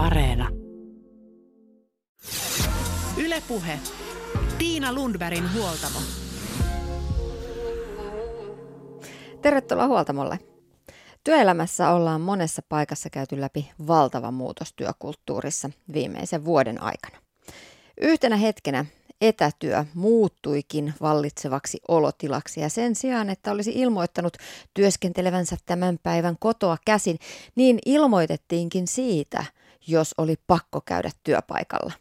Areena. Ylepuhe. Tiina Lundbergin huoltamo. Tervetuloa huoltamolle. Työelämässä ollaan monessa paikassa käyty läpi valtava muutos työkulttuurissa viimeisen vuoden aikana. Yhtenä hetkenä etätyö muuttuikin vallitsevaksi olotilaksi ja sen sijaan, että olisi ilmoittanut työskentelevänsä tämän päivän kotoa käsin, niin ilmoitettiinkin siitä, jos oli pakko käydä työpaikalla.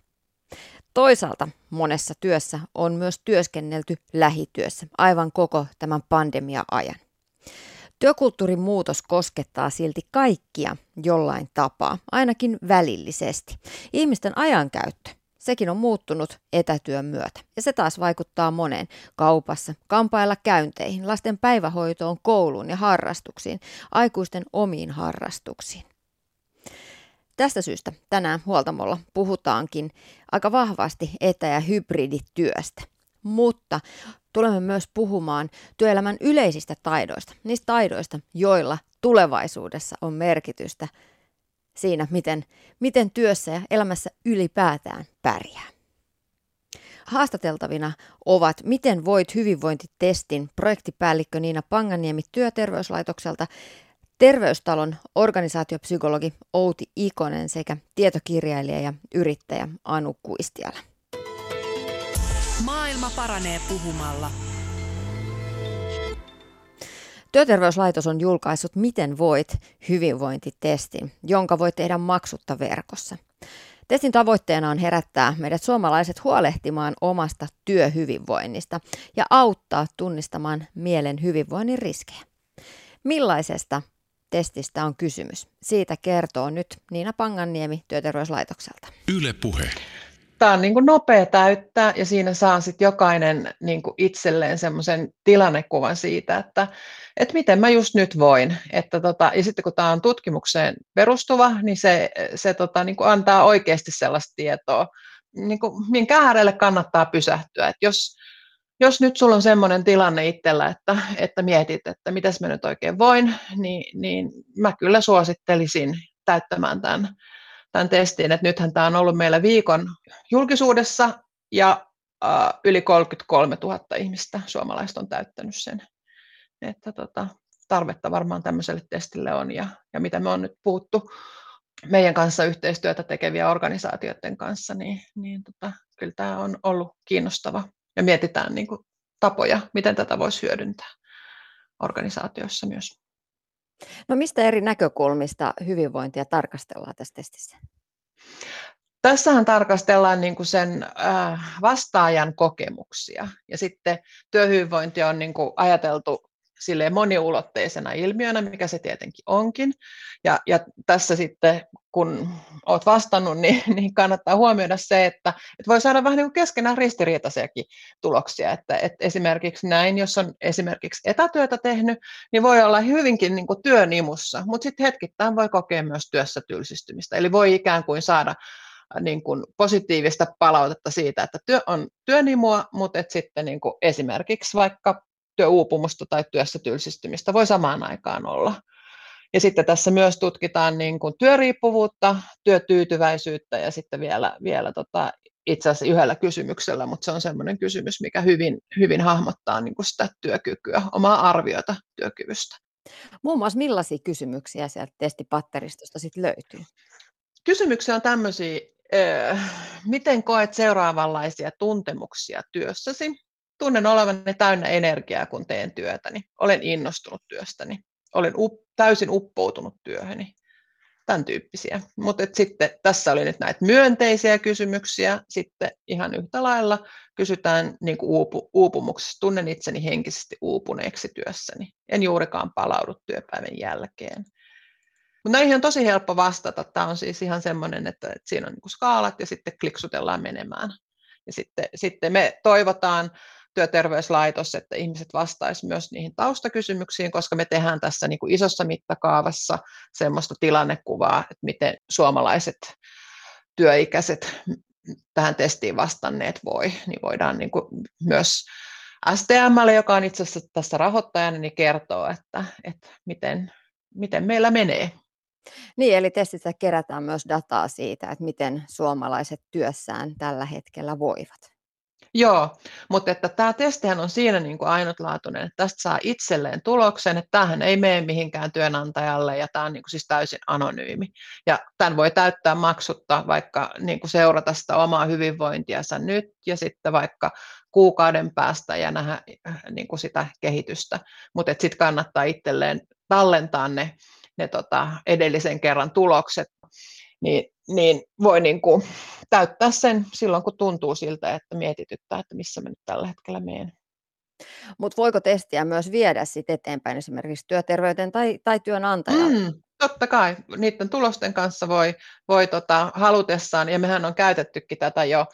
Toisaalta monessa työssä on myös työskennelty lähityössä aivan koko tämän pandemia-ajan. Työkulttuurin muutos koskettaa silti kaikkia jollain tapaa, ainakin välillisesti. Ihmisten ajankäyttö, sekin on muuttunut etätyön myötä. Ja se taas vaikuttaa moneen kaupassa, kampailla käynteihin, lasten päivähoitoon, kouluun ja harrastuksiin, aikuisten omiin harrastuksiin. Tästä syystä tänään huoltamolla puhutaankin aika vahvasti etä- ja hybridityöstä. Mutta tulemme myös puhumaan työelämän yleisistä taidoista, niistä taidoista, joilla tulevaisuudessa on merkitystä siinä, miten, miten työssä ja elämässä ylipäätään pärjää. Haastateltavina ovat Miten voit hyvinvointitestin projektipäällikkö Niina Panganiemi Työterveyslaitokselta, Terveystalon organisaatiopsykologi Outi Ikonen sekä tietokirjailija ja yrittäjä Anu Kuistiala. Maailma paranee puhumalla. Työterveyslaitos on julkaissut Miten voit hyvinvointitestin, jonka voi tehdä maksutta verkossa. Testin tavoitteena on herättää meidät suomalaiset huolehtimaan omasta työhyvinvoinnista ja auttaa tunnistamaan mielen hyvinvoinnin riskejä. Millaisesta testistä on kysymys? Siitä kertoo nyt Niina Panganniemi Työterveyslaitokselta. Yle puhe tämä on niin kuin nopea täyttää ja siinä saa sitten jokainen niin kuin itselleen semmoisen tilannekuvan siitä, että, että miten mä just nyt voin. Että tota, ja sitten kun tämä on tutkimukseen perustuva, niin se, se tota, niin kuin antaa oikeasti sellaista tietoa, niin kuin, minkä äärelle kannattaa pysähtyä. Että jos, jos nyt sulla on semmoinen tilanne itsellä, että, että mietit, että mitäs mä nyt oikein voin, niin, niin mä kyllä suosittelisin täyttämään tämän tämän testin, että nythän tämä on ollut meillä viikon julkisuudessa ja äh, yli 33 000 ihmistä suomalaista on täyttänyt sen. Että tota, tarvetta varmaan tämmöiselle testille on ja, ja mitä me on nyt puhuttu meidän kanssa yhteistyötä tekeviä organisaatioiden kanssa, niin, niin tota, kyllä tämä on ollut kiinnostava ja mietitään niin kuin, tapoja, miten tätä voisi hyödyntää organisaatioissa myös. No mistä eri näkökulmista hyvinvointia tarkastellaan tässä testissä? Tässähän tarkastellaan niin kuin sen äh, vastaajan kokemuksia ja sitten työhyvinvointi on niin kuin ajateltu silleen moniulotteisena ilmiönä, mikä se tietenkin onkin. Ja, ja tässä sitten, kun olet vastannut, niin, niin kannattaa huomioida se, että, että voi saada vähän niin kuin keskenään ristiriitaisiakin tuloksia. Että, että esimerkiksi näin, jos on esimerkiksi etätyötä tehnyt, niin voi olla hyvinkin niin kuin työnimussa, mutta sitten hetkittäin voi kokea myös työssä tylsistymistä. Eli voi ikään kuin saada niin kuin positiivista palautetta siitä, että työ on työnimua, mutta et sitten niin kuin esimerkiksi vaikka työuupumusta tai työssä tylsistymistä voi samaan aikaan olla. Ja sitten tässä myös tutkitaan niin kuin työriippuvuutta, työtyytyväisyyttä ja sitten vielä, vielä tota, itse asiassa yhdellä kysymyksellä, mutta se on sellainen kysymys, mikä hyvin, hyvin hahmottaa niin kuin sitä työkykyä, omaa arviota työkyvystä. Muun muassa millaisia kysymyksiä sieltä testipatteristosta sitten löytyy? Kysymyksiä on tämmöisiä, miten koet seuraavanlaisia tuntemuksia työssäsi? Tunnen olevani täynnä energiaa, kun teen työtäni. Olen innostunut työstäni. Olen up, täysin uppoutunut työhöni. Tämän tyyppisiä. Mutta sitten tässä oli nyt näitä myönteisiä kysymyksiä. Sitten ihan yhtä lailla kysytään niin kuin uupu, uupumuksesta. Tunnen itseni henkisesti uupuneeksi työssäni. En juurikaan palaudu työpäivän jälkeen. Mutta näihin on tosi helppo vastata. Tämä on siis ihan semmoinen, että, että siinä on niin skaalat ja sitten kliksutellaan menemään. Ja sitten, sitten me toivotaan työterveyslaitos, että ihmiset vastaisivat myös niihin taustakysymyksiin, koska me tehdään tässä niin kuin isossa mittakaavassa semmoista tilannekuvaa, että miten suomalaiset työikäiset tähän testiin vastanneet voi, niin voidaan niin kuin myös STMlle, joka on itse asiassa tässä rahoittajana, niin kertoo, että, että miten, miten meillä menee Niin, eli testissä kerätään myös dataa siitä, että miten suomalaiset työssään tällä hetkellä voivat. Joo, mutta että tämä testihän on siinä niin kuin ainutlaatuinen, että tästä saa itselleen tuloksen, että tämähän ei mene mihinkään työnantajalle ja tämä on niin kuin siis täysin anonyymi. Ja tämän voi täyttää maksutta, vaikka niin kuin seurata sitä omaa hyvinvointiansa nyt ja sitten vaikka kuukauden päästä ja nähdä äh, niin kuin sitä kehitystä. Mutta sitten kannattaa itselleen tallentaa ne, ne tota edellisen kerran tulokset, niin, niin voi niin kuin täyttää sen silloin, kun tuntuu siltä, että mietityttää, että missä me nyt tällä hetkellä menen. Mutta voiko testiä myös viedä sit eteenpäin esimerkiksi työterveyteen tai, tai työnantajalle? Mm, Totta kai, niiden tulosten kanssa voi, voi tota, halutessaan, ja mehän on käytettykin tätä jo,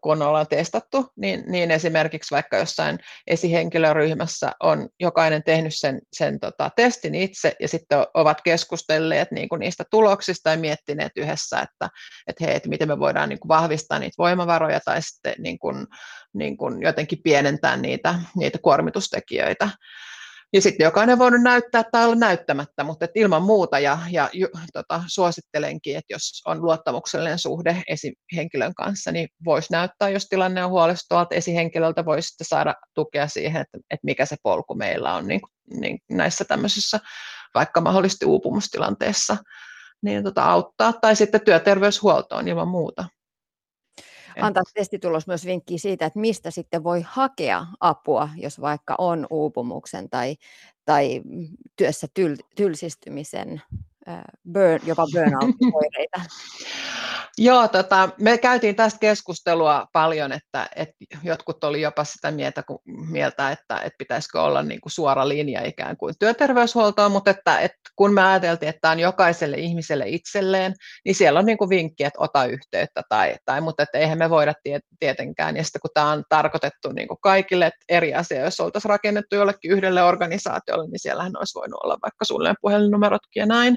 kun ollaan testattu, niin, niin esimerkiksi vaikka jossain esihenkilöryhmässä on jokainen tehnyt sen, sen tota, testin itse, ja sitten ovat keskustelleet niin kuin niistä tuloksista ja miettineet yhdessä, että, että hei, että miten me voidaan niin kuin vahvistaa niitä voimavaroja tai sitten niin kuin, niin kuin jotenkin pienentää niitä, niitä kuormitustekijöitä. Ja sitten jokainen voinut näyttää tai olla näyttämättä, mutta et ilman muuta. Ja, ja tota, suosittelenkin, että jos on luottamuksellinen suhde esihenkilön kanssa, niin voisi näyttää, jos tilanne on huolestuttava, että esihenkilöltä voisi sitten saada tukea siihen, että, että mikä se polku meillä on niin, niin näissä tämmöisissä vaikka mahdollisesti uupumustilanteessa, niin tota, auttaa, tai sitten työterveyshuoltoon ilman muuta antaa testitulos myös vinkkiä siitä, että mistä sitten voi hakea apua, jos vaikka on uupumuksen tai, tai työssä tyl, tylsistymisen, burn, jopa burnout-oireita. Joo, tota, me käytiin tästä keskustelua paljon, että, että jotkut oli jopa sitä mieltä, mieltä että, että pitäisikö olla niin kuin suora linja ikään kuin työterveyshuoltoon, mutta että, että kun me ajateltiin, että tämä on jokaiselle ihmiselle itselleen, niin siellä on niin kuin vinkki, että ota yhteyttä, tai, tai, mutta että eihän me voida tietenkään, ja sitten kun tämä on tarkoitettu niin kuin kaikille, että eri asia, jos oltaisiin rakennettu jollekin yhdelle organisaatiolle, niin siellähän olisi voinut olla vaikka suunnilleen puhelinnumerotkin ja näin,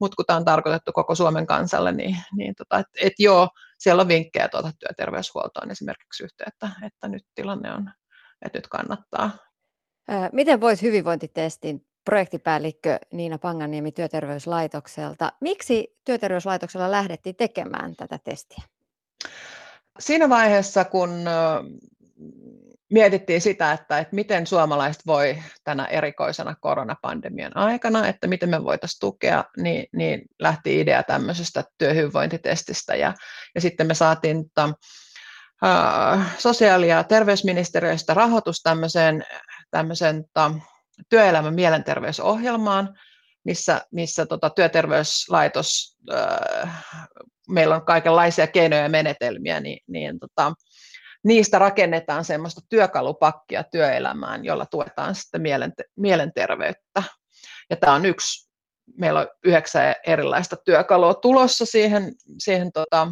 mutta kun tämä on tarkoitettu koko Suomen kansalle, niin, niin tota, et, et joo, siellä on vinkkejä tuota työterveyshuoltoon esimerkiksi yhteyttä, että nyt tilanne on, että nyt kannattaa. Miten voit hyvinvointitestin projektipäällikkö Niina Panganiemi työterveyslaitokselta. Miksi työterveyslaitoksella lähdettiin tekemään tätä testiä? Siinä vaiheessa, kun mietittiin sitä, että, että miten suomalaiset voi tänä erikoisena koronapandemian aikana, että miten me voitaisiin tukea, niin, niin lähti idea tämmöisestä työhyvinvointitestistä. Ja, ja sitten me saatiin ta, uh, sosiaali- ja terveysministeriöstä rahoitus tämmöiseen, tämmöiseen ta, työelämän mielenterveysohjelmaan, missä, missä tota, työterveyslaitos, uh, meillä on kaikenlaisia keinoja ja menetelmiä, niin, niin tota, niistä rakennetaan semmoista työkalupakkia työelämään, jolla tuetaan sitten mielenterveyttä. Ja tämä on yksi, meillä on yhdeksän erilaista työkalua tulossa siihen, siihen tota,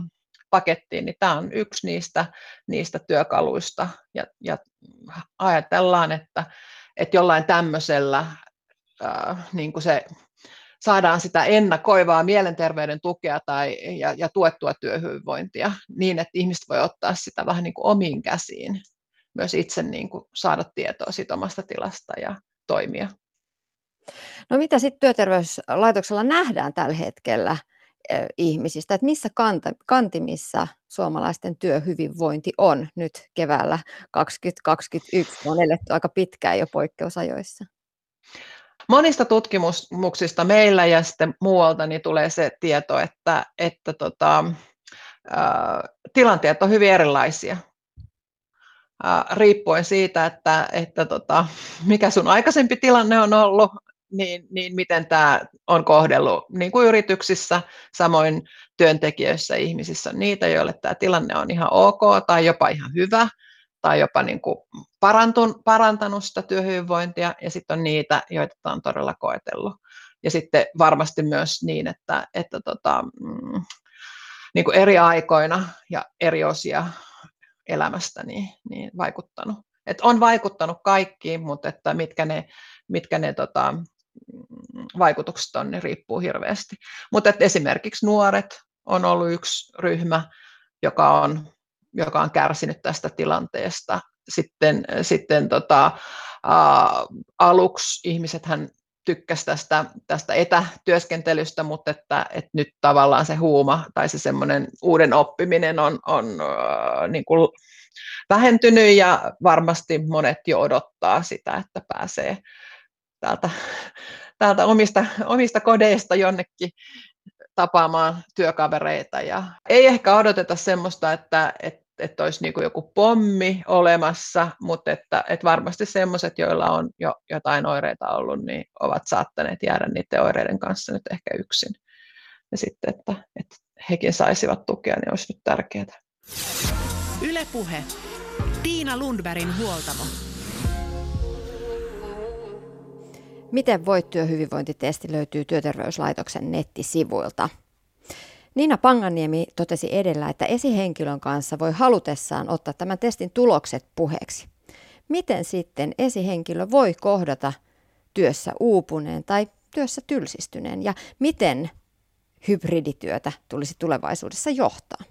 pakettiin, niin tämä on yksi niistä, niistä työkaluista. Ja, ja ajatellaan, että, että jollain tämmöisellä äh, niin kuin se saadaan sitä ennakoivaa mielenterveyden tukea tai, ja, ja tuettua työhyvinvointia niin, että ihmiset voi ottaa sitä vähän niin kuin omiin käsiin, myös itse niin kuin saada tietoa siitä omasta tilasta ja toimia. No mitä sitten työterveyslaitoksella nähdään tällä hetkellä eh, ihmisistä, että missä kantimissa suomalaisten työhyvinvointi on nyt keväällä 2021, on aika pitkään jo poikkeusajoissa? Monista tutkimuksista meillä ja sitten muualta niin tulee se tieto, että, että tota, tilanteet on hyvin erilaisia. Riippuen siitä, että, että tota, mikä sun aikaisempi tilanne on ollut, niin, niin miten tämä on kohdellut niin kuin yrityksissä, samoin työntekijöissä ihmisissä niitä, joille tämä tilanne on ihan ok tai jopa ihan hyvä, tai jopa niin kuin parantun, parantanut sitä työhyvinvointia, ja sitten on niitä, joita on todella koetellut. Ja sitten varmasti myös niin, että, että tota, mm, niin kuin eri aikoina ja eri osia elämästä niin, niin vaikuttanut. Et on vaikuttanut kaikkiin, mutta että mitkä ne, mitkä ne tota, mm, vaikutukset on, ne riippuu hirveästi. Mutta esimerkiksi nuoret on ollut yksi ryhmä, joka on joka on kärsinyt tästä tilanteesta. Sitten, sitten tota, ä, aluksi ihmiset hän tykkäsi tästä, tästä etätyöskentelystä, mutta että, että nyt tavallaan se huuma tai se semmoinen uuden oppiminen on, on äh, niin kuin vähentynyt ja varmasti monet jo odottaa sitä, että pääsee täältä, täältä omista, omista kodeista jonnekin tapaamaan työkavereita. Ja ei ehkä odoteta semmoista, että, että, että olisi niin kuin joku pommi olemassa, mutta että, että varmasti semmoiset, joilla on jo jotain oireita ollut, niin ovat saattaneet jäädä niiden oireiden kanssa nyt ehkä yksin. Ja sitten, että, että hekin saisivat tukea, niin olisi nyt tärkeää. Ylepuhe. Tiina Lundbergin huoltamo. Miten voit työhyvinvointitesti löytyy Työterveyslaitoksen nettisivuilta. Niina Panganiemi totesi edellä, että esihenkilön kanssa voi halutessaan ottaa tämän testin tulokset puheeksi. Miten sitten esihenkilö voi kohdata työssä uupuneen tai työssä tylsistyneen ja miten hybridityötä tulisi tulevaisuudessa johtaa?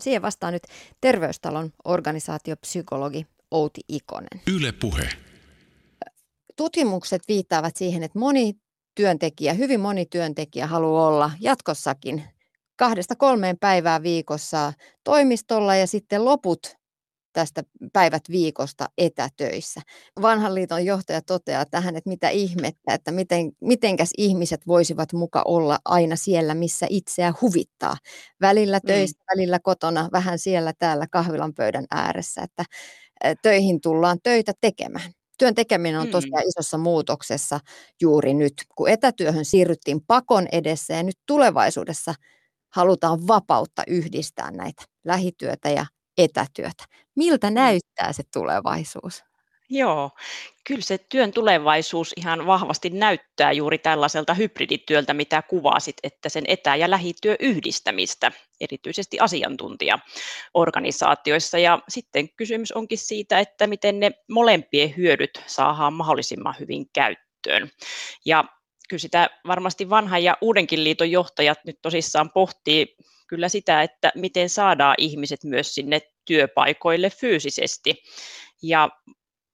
Siihen vastaa nyt Terveystalon organisaatiopsykologi Outi Ikonen. Yle puhe. Tutkimukset viittaavat siihen, että moni työntekijä, hyvin moni työntekijä haluaa olla jatkossakin kahdesta kolmeen päivää viikossa toimistolla ja sitten loput tästä päivät viikosta etätöissä. Vanhan liiton johtaja toteaa tähän, että mitä ihmettä, että miten, mitenkäs ihmiset voisivat muka olla aina siellä, missä itseä huvittaa. Välillä mm. töissä, mm. välillä kotona, vähän siellä täällä kahvilan pöydän ääressä, että töihin tullaan töitä tekemään. Työn tekeminen on tosiaan mm. isossa muutoksessa juuri nyt, kun etätyöhön siirryttiin pakon edessä ja nyt tulevaisuudessa halutaan vapautta yhdistää näitä lähityötä ja etätyötä. Miltä mm. näyttää se tulevaisuus? Joo, kyllä se työn tulevaisuus ihan vahvasti näyttää juuri tällaiselta hybridityöltä, mitä kuvasit, että sen etä- ja lähityö yhdistämistä, erityisesti asiantuntijaorganisaatioissa. Ja sitten kysymys onkin siitä, että miten ne molempien hyödyt saadaan mahdollisimman hyvin käyttöön. Ja kyllä sitä varmasti vanhan ja uudenkin liiton johtajat nyt tosissaan pohtii kyllä sitä, että miten saadaan ihmiset myös sinne työpaikoille fyysisesti. Ja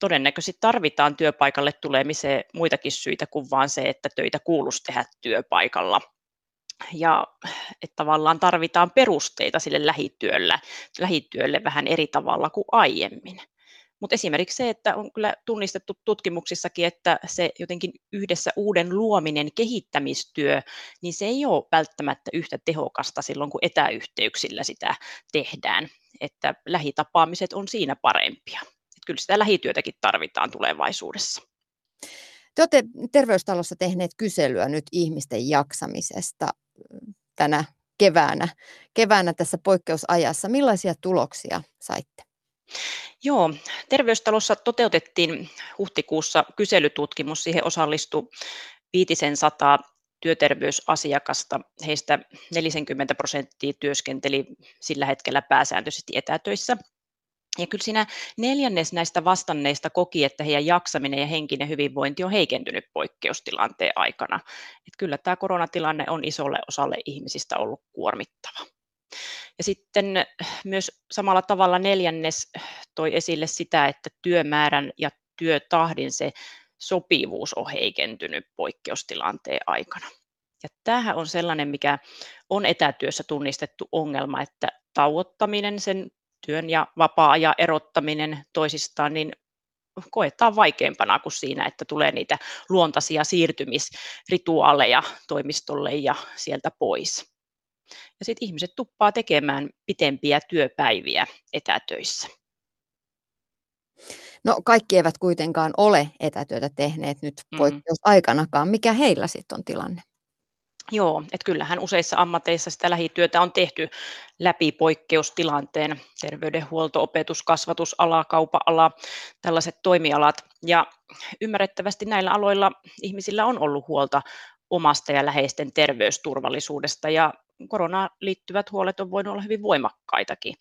todennäköisesti tarvitaan työpaikalle tulemiseen muitakin syitä kuin vain se, että töitä kuuluisi tehdä työpaikalla. Ja että tavallaan tarvitaan perusteita sille lähityölle, lähityölle vähän eri tavalla kuin aiemmin. Mutta esimerkiksi se, että on kyllä tunnistettu tutkimuksissakin, että se jotenkin yhdessä uuden luominen, kehittämistyö, niin se ei ole välttämättä yhtä tehokasta silloin, kun etäyhteyksillä sitä tehdään. Että lähitapaamiset on siinä parempia. Että kyllä sitä lähityötäkin tarvitaan tulevaisuudessa. Te olette Terveystalossa tehneet kyselyä nyt ihmisten jaksamisesta tänä keväänä, keväänä tässä poikkeusajassa. Millaisia tuloksia saitte? Joo, Terveystalossa toteutettiin huhtikuussa kyselytutkimus. Siihen osallistui 500 työterveysasiakasta. Heistä 40 prosenttia työskenteli sillä hetkellä pääsääntöisesti etätöissä. Ja kyllä siinä neljännes näistä vastanneista koki, että heidän jaksaminen ja henkinen hyvinvointi on heikentynyt poikkeustilanteen aikana. Että kyllä tämä koronatilanne on isolle osalle ihmisistä ollut kuormittava. Ja sitten myös samalla tavalla neljännes toi esille sitä, että työmäärän ja työtahdin se sopivuus on heikentynyt poikkeustilanteen aikana. Ja tämähän on sellainen, mikä on etätyössä tunnistettu ongelma, että tauottaminen, sen työn ja vapaa-ajan erottaminen toisistaan, niin koetaan vaikeampana kuin siinä, että tulee niitä luontaisia siirtymisrituaaleja toimistolle ja sieltä pois. Ja sitten ihmiset tuppaa tekemään pitempiä työpäiviä etätöissä. No kaikki eivät kuitenkaan ole etätyötä tehneet nyt mm. poikkeusaikanakaan. Mikä heillä sitten on tilanne? Joo, että kyllähän useissa ammateissa sitä lähityötä on tehty läpi poikkeustilanteen, terveydenhuolto, opetus, kasvatusala, kaupa-ala, tällaiset toimialat. Ja ymmärrettävästi näillä aloilla ihmisillä on ollut huolta omasta ja läheisten terveysturvallisuudesta ja koronaan liittyvät huolet on voinut olla hyvin voimakkaitakin.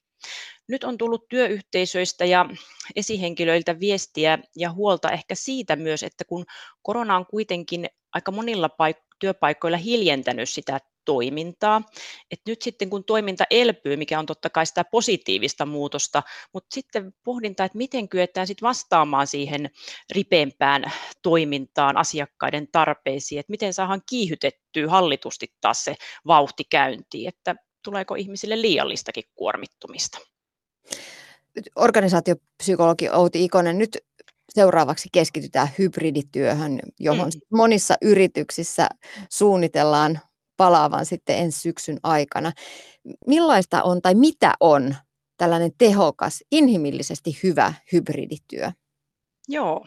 Nyt on tullut työyhteisöistä ja esihenkilöiltä viestiä ja huolta ehkä siitä myös, että kun korona on kuitenkin aika monilla paik- työpaikoilla hiljentänyt sitä toimintaa. Et nyt sitten kun toiminta elpyy, mikä on totta kai sitä positiivista muutosta, mutta sitten pohdinta, että miten kyetään sitten vastaamaan siihen ripeämpään toimintaan, asiakkaiden tarpeisiin, että miten saadaan kiihytettyä hallitusti taas se vauhti käyntiin, että tuleeko ihmisille liiallistakin kuormittumista. Organisaatiopsykologi Outi Ikonen, nyt seuraavaksi keskitytään hybridityöhön, johon mm. monissa yrityksissä suunnitellaan palaavan sitten ensi syksyn aikana. Millaista on tai mitä on tällainen tehokas, inhimillisesti hyvä hybridityö? Joo.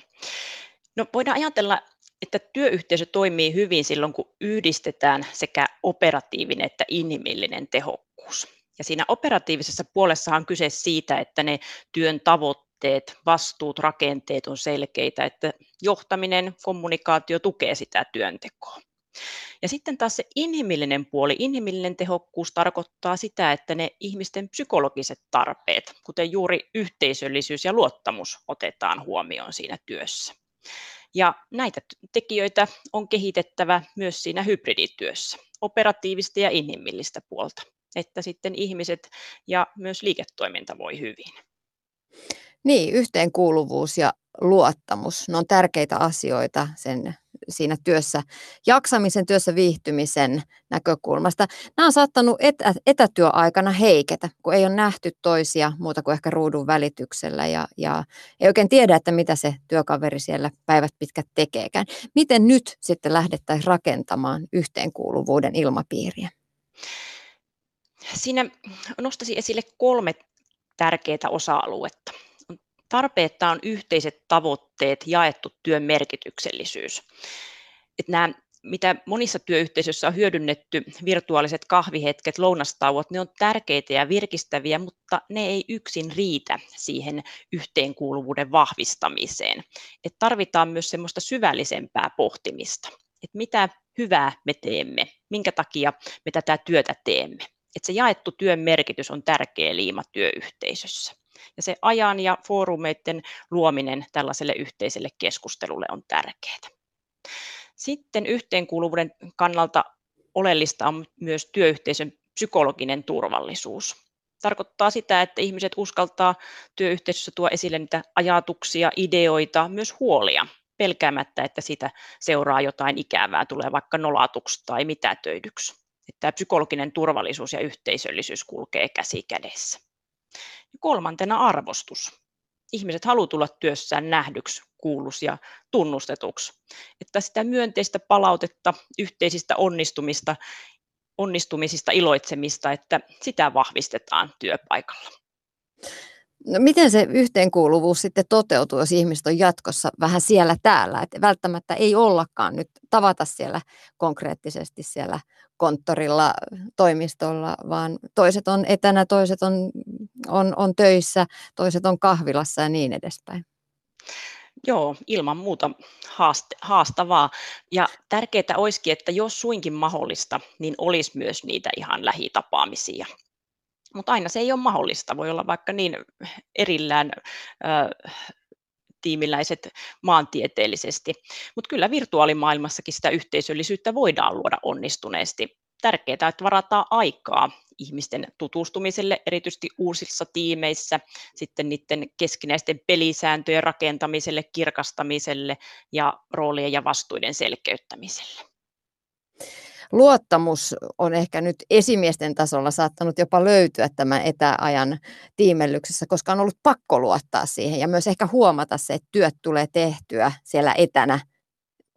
No voidaan ajatella, että työyhteisö toimii hyvin silloin, kun yhdistetään sekä operatiivinen että inhimillinen tehokkuus. Ja siinä operatiivisessa puolessa on kyse siitä, että ne työn tavoitteet, vastuut, rakenteet on selkeitä, että johtaminen, kommunikaatio tukee sitä työntekoa. Ja sitten taas se inhimillinen puoli, inhimillinen tehokkuus tarkoittaa sitä, että ne ihmisten psykologiset tarpeet, kuten juuri yhteisöllisyys ja luottamus, otetaan huomioon siinä työssä. Ja näitä tekijöitä on kehitettävä myös siinä hybridityössä, operatiivista ja inhimillistä puolta, että sitten ihmiset ja myös liiketoiminta voi hyvin. Niin, yhteenkuuluvuus ja luottamus, ne on tärkeitä asioita sen siinä työssä jaksamisen, työssä viihtymisen näkökulmasta. Nämä on saattanut etä, etätyöaikana heiketä, kun ei ole nähty toisia muuta kuin ehkä ruudun välityksellä ja, ja ei oikein tiedä, että mitä se työkaveri siellä päivät pitkät tekeekään. Miten nyt sitten lähdettäisiin rakentamaan yhteenkuuluvuuden ilmapiiriä? Siinä nostaisin esille kolme tärkeää osa-aluetta. Tarpeetta on yhteiset tavoitteet, jaettu työn merkityksellisyys. Että nämä, mitä monissa työyhteisöissä on hyödynnetty, virtuaaliset kahvihetket, lounastauot, ne on tärkeitä ja virkistäviä, mutta ne ei yksin riitä siihen yhteenkuuluvuuden vahvistamiseen. Et tarvitaan myös semmoista syvällisempää pohtimista, että mitä hyvää me teemme, minkä takia me tätä työtä teemme. Että se jaettu työn merkitys on tärkeä liima työyhteisössä. Ja se ajan ja foorumeiden luominen tällaiselle yhteiselle keskustelulle on tärkeää. Sitten yhteenkuuluvuuden kannalta oleellista on myös työyhteisön psykologinen turvallisuus. Tarkoittaa sitä, että ihmiset uskaltaa työyhteisössä tuo esille niitä ajatuksia, ideoita, myös huolia, pelkäämättä, että sitä seuraa jotain ikävää, tulee vaikka nolatuksi tai mitätöidyksi. Että tämä psykologinen turvallisuus ja yhteisöllisyys kulkee käsi kädessä. Kolmantena arvostus. Ihmiset haluavat tulla työssään nähdyksi, kuullus ja tunnustetuksi. Että sitä myönteistä palautetta yhteisistä onnistumista, onnistumisista, iloitsemista, että sitä vahvistetaan työpaikalla. No miten se yhteenkuuluvuus sitten toteutuu, jos ihmiset on jatkossa vähän siellä täällä? Että välttämättä ei ollakaan nyt tavata siellä konkreettisesti siellä konttorilla, toimistolla, vaan toiset on etänä, toiset on, on, on töissä, toiset on kahvilassa ja niin edespäin. Joo, ilman muuta haaste, haastavaa. Ja tärkeää olisikin, että jos suinkin mahdollista, niin olisi myös niitä ihan lähitapaamisia. Mutta aina se ei ole mahdollista. Voi olla vaikka niin erillään äh, tiimiläiset maantieteellisesti. Mutta kyllä virtuaalimaailmassakin sitä yhteisöllisyyttä voidaan luoda onnistuneesti. Tärkeää, että varataan aikaa ihmisten tutustumiselle, erityisesti uusissa tiimeissä, sitten niiden keskinäisten pelisääntöjen rakentamiselle, kirkastamiselle ja roolien ja vastuiden selkeyttämiselle. Luottamus on ehkä nyt esimiesten tasolla saattanut jopa löytyä tämän etäajan tiimellyksessä, koska on ollut pakko luottaa siihen ja myös ehkä huomata se, että työt tulee tehtyä siellä etänä,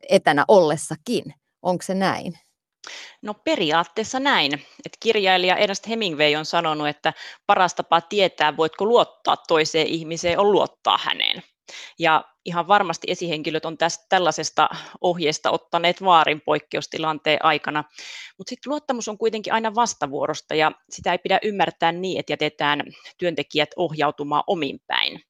etänä ollessakin. Onko se näin? No periaatteessa näin. että kirjailija Ernest Hemingway on sanonut, että paras tapa tietää, voitko luottaa toiseen ihmiseen, on luottaa häneen. Ja ihan varmasti esihenkilöt on tästä, tällaisesta ohjeesta ottaneet vaarin poikkeustilanteen aikana. Mutta sitten luottamus on kuitenkin aina vastavuorosta ja sitä ei pidä ymmärtää niin, että jätetään työntekijät ohjautumaan omin päin.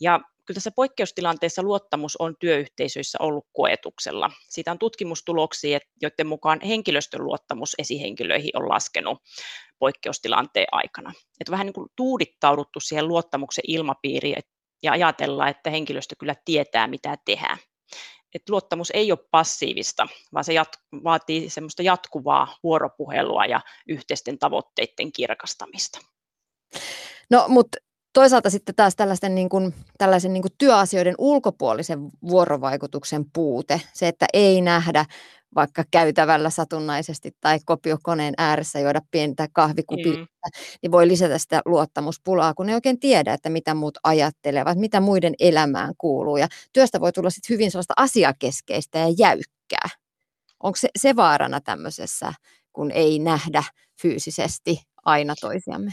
Ja kyllä tässä poikkeustilanteessa luottamus on työyhteisöissä ollut koetuksella. Siitä on tutkimustuloksia, joiden mukaan henkilöstön luottamus esihenkilöihin on laskenut poikkeustilanteen aikana. Että vähän niin kuin tuudittauduttu siihen luottamuksen ilmapiiriin ja ajatella, että henkilöstö kyllä tietää, mitä tehdään. että luottamus ei ole passiivista, vaan se jat- vaatii semmoista jatkuvaa vuoropuhelua ja yhteisten tavoitteiden kirkastamista. No, mutta toisaalta sitten taas tällaisten niin kuin, tällaisen niin kuin työasioiden ulkopuolisen vuorovaikutuksen puute, se, että ei nähdä vaikka käytävällä satunnaisesti tai kopiokoneen ääressä juoda pientä kahvikupia, mm. niin voi lisätä sitä luottamuspulaa, kun ne oikein tiedä, että mitä muut ajattelevat, mitä muiden elämään kuuluu. Ja työstä voi tulla sitten hyvin sellaista asiakeskeistä ja jäykkää. Onko se, se vaarana tämmöisessä, kun ei nähdä fyysisesti aina toisiamme?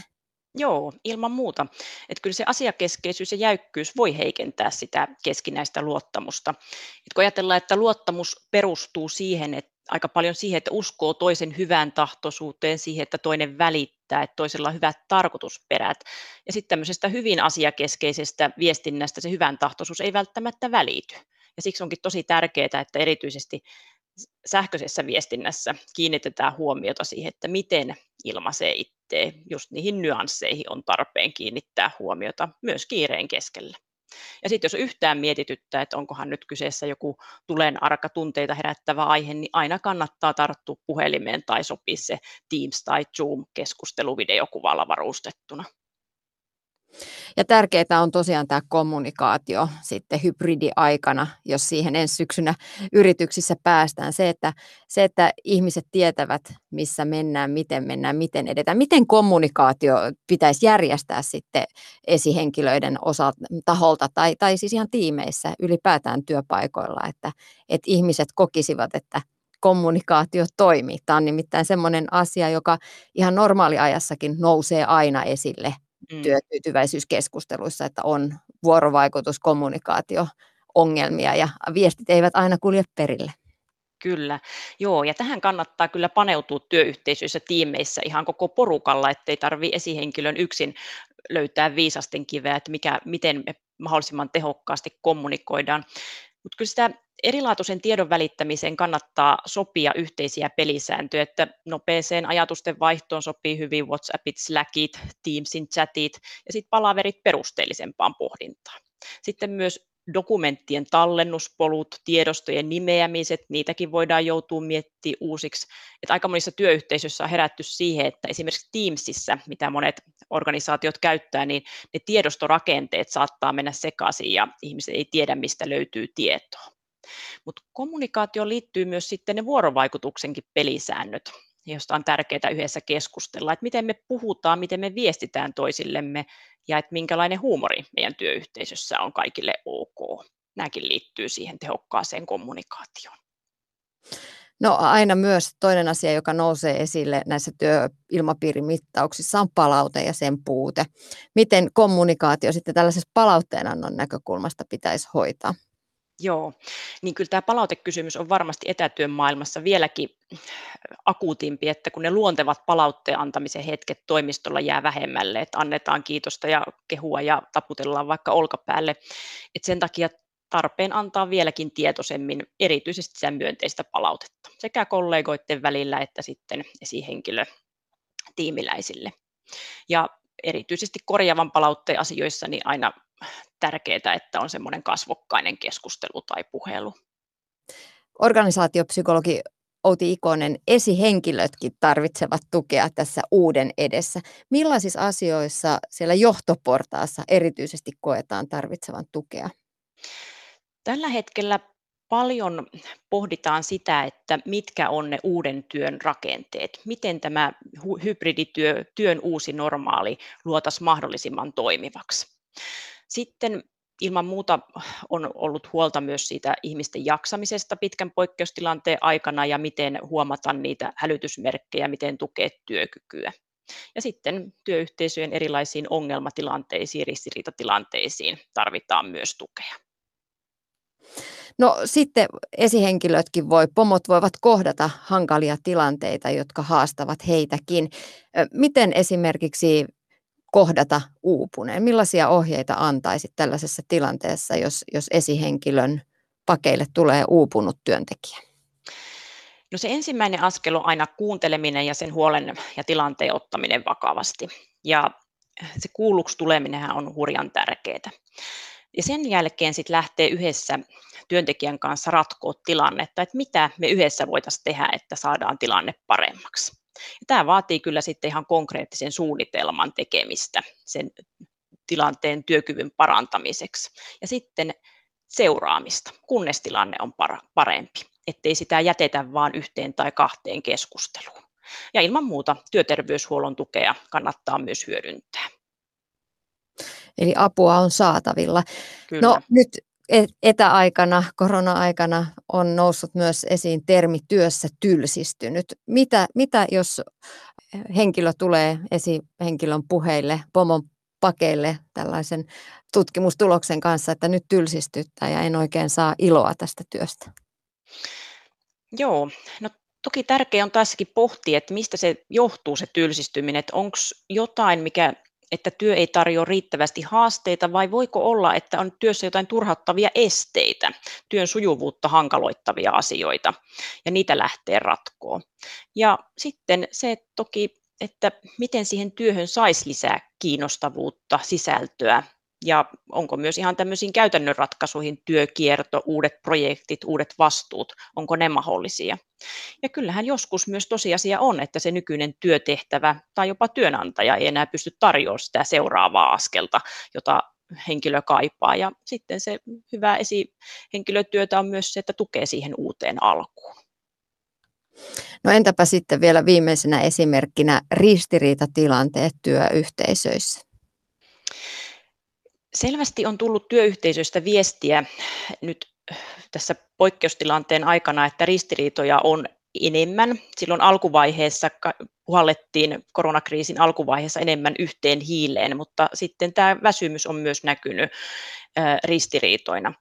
Joo, ilman muuta. Että kyllä se asiakeskeisyys ja jäykkyys voi heikentää sitä keskinäistä luottamusta. Et kun ajatellaan, että luottamus perustuu siihen, että aika paljon siihen, että uskoo toisen hyvään tahtoisuuteen, siihen, että toinen välittää, että toisella on hyvät tarkoitusperät. Ja sitten tämmöisestä hyvin asiakeskeisestä viestinnästä se hyvän tahtoisuus ei välttämättä välity. Ja siksi onkin tosi tärkeää, että erityisesti sähköisessä viestinnässä kiinnitetään huomiota siihen, että miten ilmaisee itse. Just niihin nyansseihin on tarpeen kiinnittää huomiota myös kiireen keskellä. Ja sitten jos yhtään mietityttää, että onkohan nyt kyseessä joku tulen arka tunteita herättävä aihe, niin aina kannattaa tarttua puhelimeen tai sopia se Teams tai Zoom-keskustelu videokuvalla varustettuna. Ja tärkeää on tosiaan tämä kommunikaatio sitten hybridiaikana, jos siihen ensi syksynä yrityksissä päästään. Se että, se, että ihmiset tietävät, missä mennään, miten mennään, miten edetään. Miten kommunikaatio pitäisi järjestää sitten esihenkilöiden osalta, taholta tai, tai siis ihan tiimeissä ylipäätään työpaikoilla, että, että ihmiset kokisivat, että kommunikaatio toimii. Tämä on nimittäin semmoinen asia, joka ihan normaaliajassakin nousee aina esille. Työtyytyväisyyskeskusteluissa, että on vuorovaikutus, kommunikaatio, ongelmia ja viestit eivät aina kulje perille. Kyllä, joo, ja tähän kannattaa kyllä paneutua työyhteisöissä, tiimeissä ihan koko porukalla, ettei tarvi esihenkilön yksin löytää viisasten kiveä, että mikä, miten me mahdollisimman tehokkaasti kommunikoidaan. Mutta kyllä sitä erilaatuisen tiedon välittämiseen kannattaa sopia yhteisiä pelisääntöjä, että nopeeseen ajatusten vaihtoon sopii hyvin WhatsAppit, Slackit, Teamsin chatit ja sitten palaverit perusteellisempaan pohdintaan. Sitten myös dokumenttien tallennuspolut, tiedostojen nimeämiset, niitäkin voidaan joutua miettimään uusiksi. Että aika monissa työyhteisöissä on herätty siihen, että esimerkiksi Teamsissa, mitä monet organisaatiot käyttää, niin ne tiedostorakenteet saattaa mennä sekaisin ja ihmiset ei tiedä, mistä löytyy tietoa. Mutta kommunikaatioon liittyy myös sitten ne vuorovaikutuksenkin pelisäännöt, josta on tärkeää yhdessä keskustella, että miten me puhutaan, miten me viestitään toisillemme ja että minkälainen huumori meidän työyhteisössä on kaikille ok. Nämäkin liittyy siihen tehokkaaseen kommunikaatioon. No aina myös toinen asia, joka nousee esille näissä työilmapiirimittauksissa on palaute ja sen puute. Miten kommunikaatio sitten tällaisessa palautteenannon näkökulmasta pitäisi hoitaa? Joo, niin kyllä tämä palautekysymys on varmasti etätyön maailmassa vieläkin akuutimpi, että kun ne luontevat palautteen antamisen hetket toimistolla jää vähemmälle, että annetaan kiitosta ja kehua ja taputellaan vaikka olkapäälle, että sen takia tarpeen antaa vieläkin tietoisemmin erityisesti sen myönteistä palautetta sekä kollegoiden välillä että sitten esihenkilö tiimiläisille. Ja erityisesti korjaavan palautteen asioissa niin aina tärkeää, että on semmoinen kasvokkainen keskustelu tai puhelu. Organisaatiopsykologi Outi Ikonen, esihenkilötkin tarvitsevat tukea tässä uuden edessä. Millaisissa asioissa siellä johtoportaassa erityisesti koetaan tarvitsevan tukea? Tällä hetkellä paljon pohditaan sitä, että mitkä on ne uuden työn rakenteet, miten tämä hybridityö, työn uusi normaali luotaisiin mahdollisimman toimivaksi. Sitten ilman muuta on ollut huolta myös siitä ihmisten jaksamisesta pitkän poikkeustilanteen aikana ja miten huomata niitä hälytysmerkkejä, miten tukea työkykyä. Ja sitten työyhteisöjen erilaisiin ongelmatilanteisiin, ristiriitatilanteisiin tarvitaan myös tukea. No sitten esihenkilötkin voi, pomot voivat kohdata hankalia tilanteita, jotka haastavat heitäkin. Miten esimerkiksi kohdata uupuneen? Millaisia ohjeita antaisit tällaisessa tilanteessa, jos, jos esihenkilön pakeille tulee uupunut työntekijä? No se ensimmäinen askel on aina kuunteleminen ja sen huolen ja tilanteen ottaminen vakavasti. Ja se kuulluksi tuleminen on hurjan tärkeää. Ja sen jälkeen sitten lähtee yhdessä työntekijän kanssa ratkoa tilannetta, että mitä me yhdessä voitaisiin tehdä, että saadaan tilanne paremmaksi. Ja tämä vaatii kyllä sitten ihan konkreettisen suunnitelman tekemistä sen tilanteen työkyvyn parantamiseksi. Ja sitten seuraamista, kunnes tilanne on parempi, ettei sitä jätetä vain yhteen tai kahteen keskusteluun. Ja ilman muuta työterveyshuollon tukea kannattaa myös hyödyntää. Eli apua on saatavilla. Kyllä. No nyt etäaikana, korona-aikana on noussut myös esiin termi työssä tylsistynyt. Mitä, mitä jos henkilö tulee esihenkilön puheille, pomon pakeille tällaisen tutkimustuloksen kanssa, että nyt tylsistyttää ja en oikein saa iloa tästä työstä? Joo, no toki tärkeää on tässäkin pohtia, että mistä se johtuu se tylsistyminen, että onko jotain, mikä että työ ei tarjoa riittävästi haasteita vai voiko olla, että on työssä jotain turhauttavia esteitä, työn sujuvuutta hankaloittavia asioita ja niitä lähtee ratkoon. Ja sitten se toki, että miten siihen työhön saisi lisää kiinnostavuutta, sisältöä ja onko myös ihan tämmöisiin käytännön ratkaisuihin työkierto, uudet projektit, uudet vastuut, onko ne mahdollisia. Ja kyllähän joskus myös tosiasia on, että se nykyinen työtehtävä tai jopa työnantaja ei enää pysty tarjoamaan sitä seuraavaa askelta, jota henkilö kaipaa. Ja sitten se hyvä esihenkilötyötä on myös se, että tukee siihen uuteen alkuun. No entäpä sitten vielä viimeisenä esimerkkinä ristiriitatilanteet työyhteisöissä? Selvästi on tullut työyhteisöistä viestiä nyt tässä poikkeustilanteen aikana, että ristiriitoja on enemmän. Silloin alkuvaiheessa puhallettiin koronakriisin alkuvaiheessa enemmän yhteen hiileen, mutta sitten tämä väsymys on myös näkynyt ristiriitoina.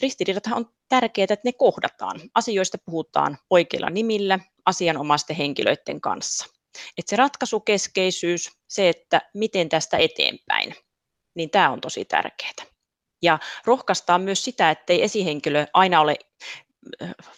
Ristiriidat on tärkeää, että ne kohdataan. Asioista puhutaan oikeilla nimillä asianomaisten henkilöiden kanssa. Että se ratkaisukeskeisyys, se, että miten tästä eteenpäin – niin tämä on tosi tärkeää. Ja rohkaistaan myös sitä, ettei esihenkilö aina ole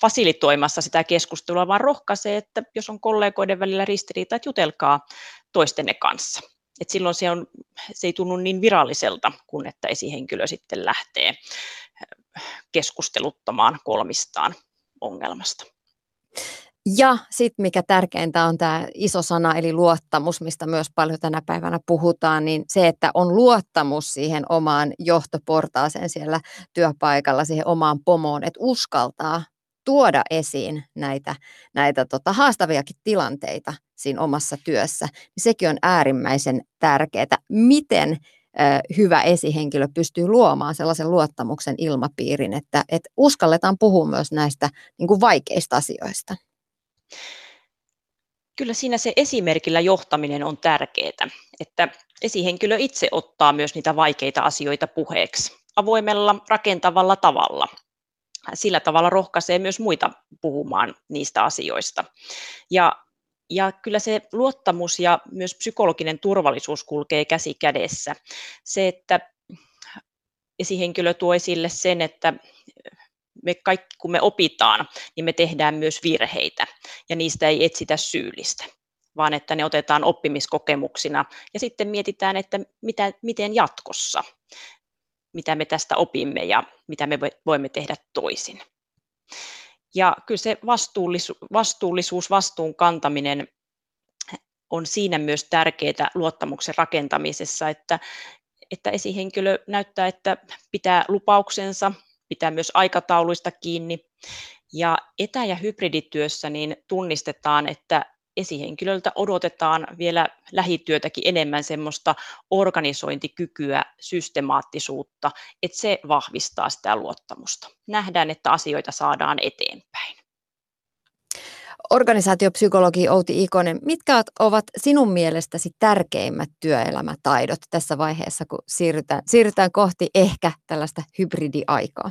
fasilitoimassa sitä keskustelua, vaan rohkaisee, että jos on kollegoiden välillä ristiriita, että jutelkaa toistenne kanssa. Et silloin se, on, se ei tunnu niin viralliselta, kun että esihenkilö sitten lähtee äh, keskusteluttamaan kolmistaan ongelmasta. Ja sitten mikä tärkeintä on tämä iso sana eli luottamus, mistä myös paljon tänä päivänä puhutaan, niin se, että on luottamus siihen omaan johtoportaaseen siellä työpaikalla, siihen omaan pomoon, että uskaltaa tuoda esiin näitä, näitä tota, haastaviakin tilanteita siinä omassa työssä, niin sekin on äärimmäisen tärkeää. Miten hyvä esihenkilö pystyy luomaan sellaisen luottamuksen ilmapiirin, että, että uskalletaan puhua myös näistä niin kuin vaikeista asioista. Kyllä siinä se esimerkillä johtaminen on tärkeää, että esihenkilö itse ottaa myös niitä vaikeita asioita puheeksi avoimella, rakentavalla tavalla. Sillä tavalla rohkaisee myös muita puhumaan niistä asioista. Ja, ja kyllä se luottamus ja myös psykologinen turvallisuus kulkee käsi kädessä. Se, että esihenkilö tuo esille sen, että me kaikki kun me opitaan, niin me tehdään myös virheitä ja niistä ei etsitä syyllistä, vaan että ne otetaan oppimiskokemuksina ja sitten mietitään, että mitä, miten jatkossa, mitä me tästä opimme ja mitä me voimme tehdä toisin. Ja kyllä se vastuullisuus, vastuullisuus vastuun kantaminen on siinä myös tärkeää luottamuksen rakentamisessa, että, että esihenkilö näyttää, että pitää lupauksensa, pitää myös aikatauluista kiinni. Ja etä- ja hybridityössä niin tunnistetaan, että esihenkilöltä odotetaan vielä lähityötäkin enemmän semmoista organisointikykyä, systemaattisuutta, että se vahvistaa sitä luottamusta. Nähdään, että asioita saadaan eteenpäin. Organisaatiopsykologi Outi Ikonen, mitkä ovat sinun mielestäsi tärkeimmät työelämätaidot tässä vaiheessa, kun siirrytään, siirrytään kohti ehkä tällaista hybridiaikaa?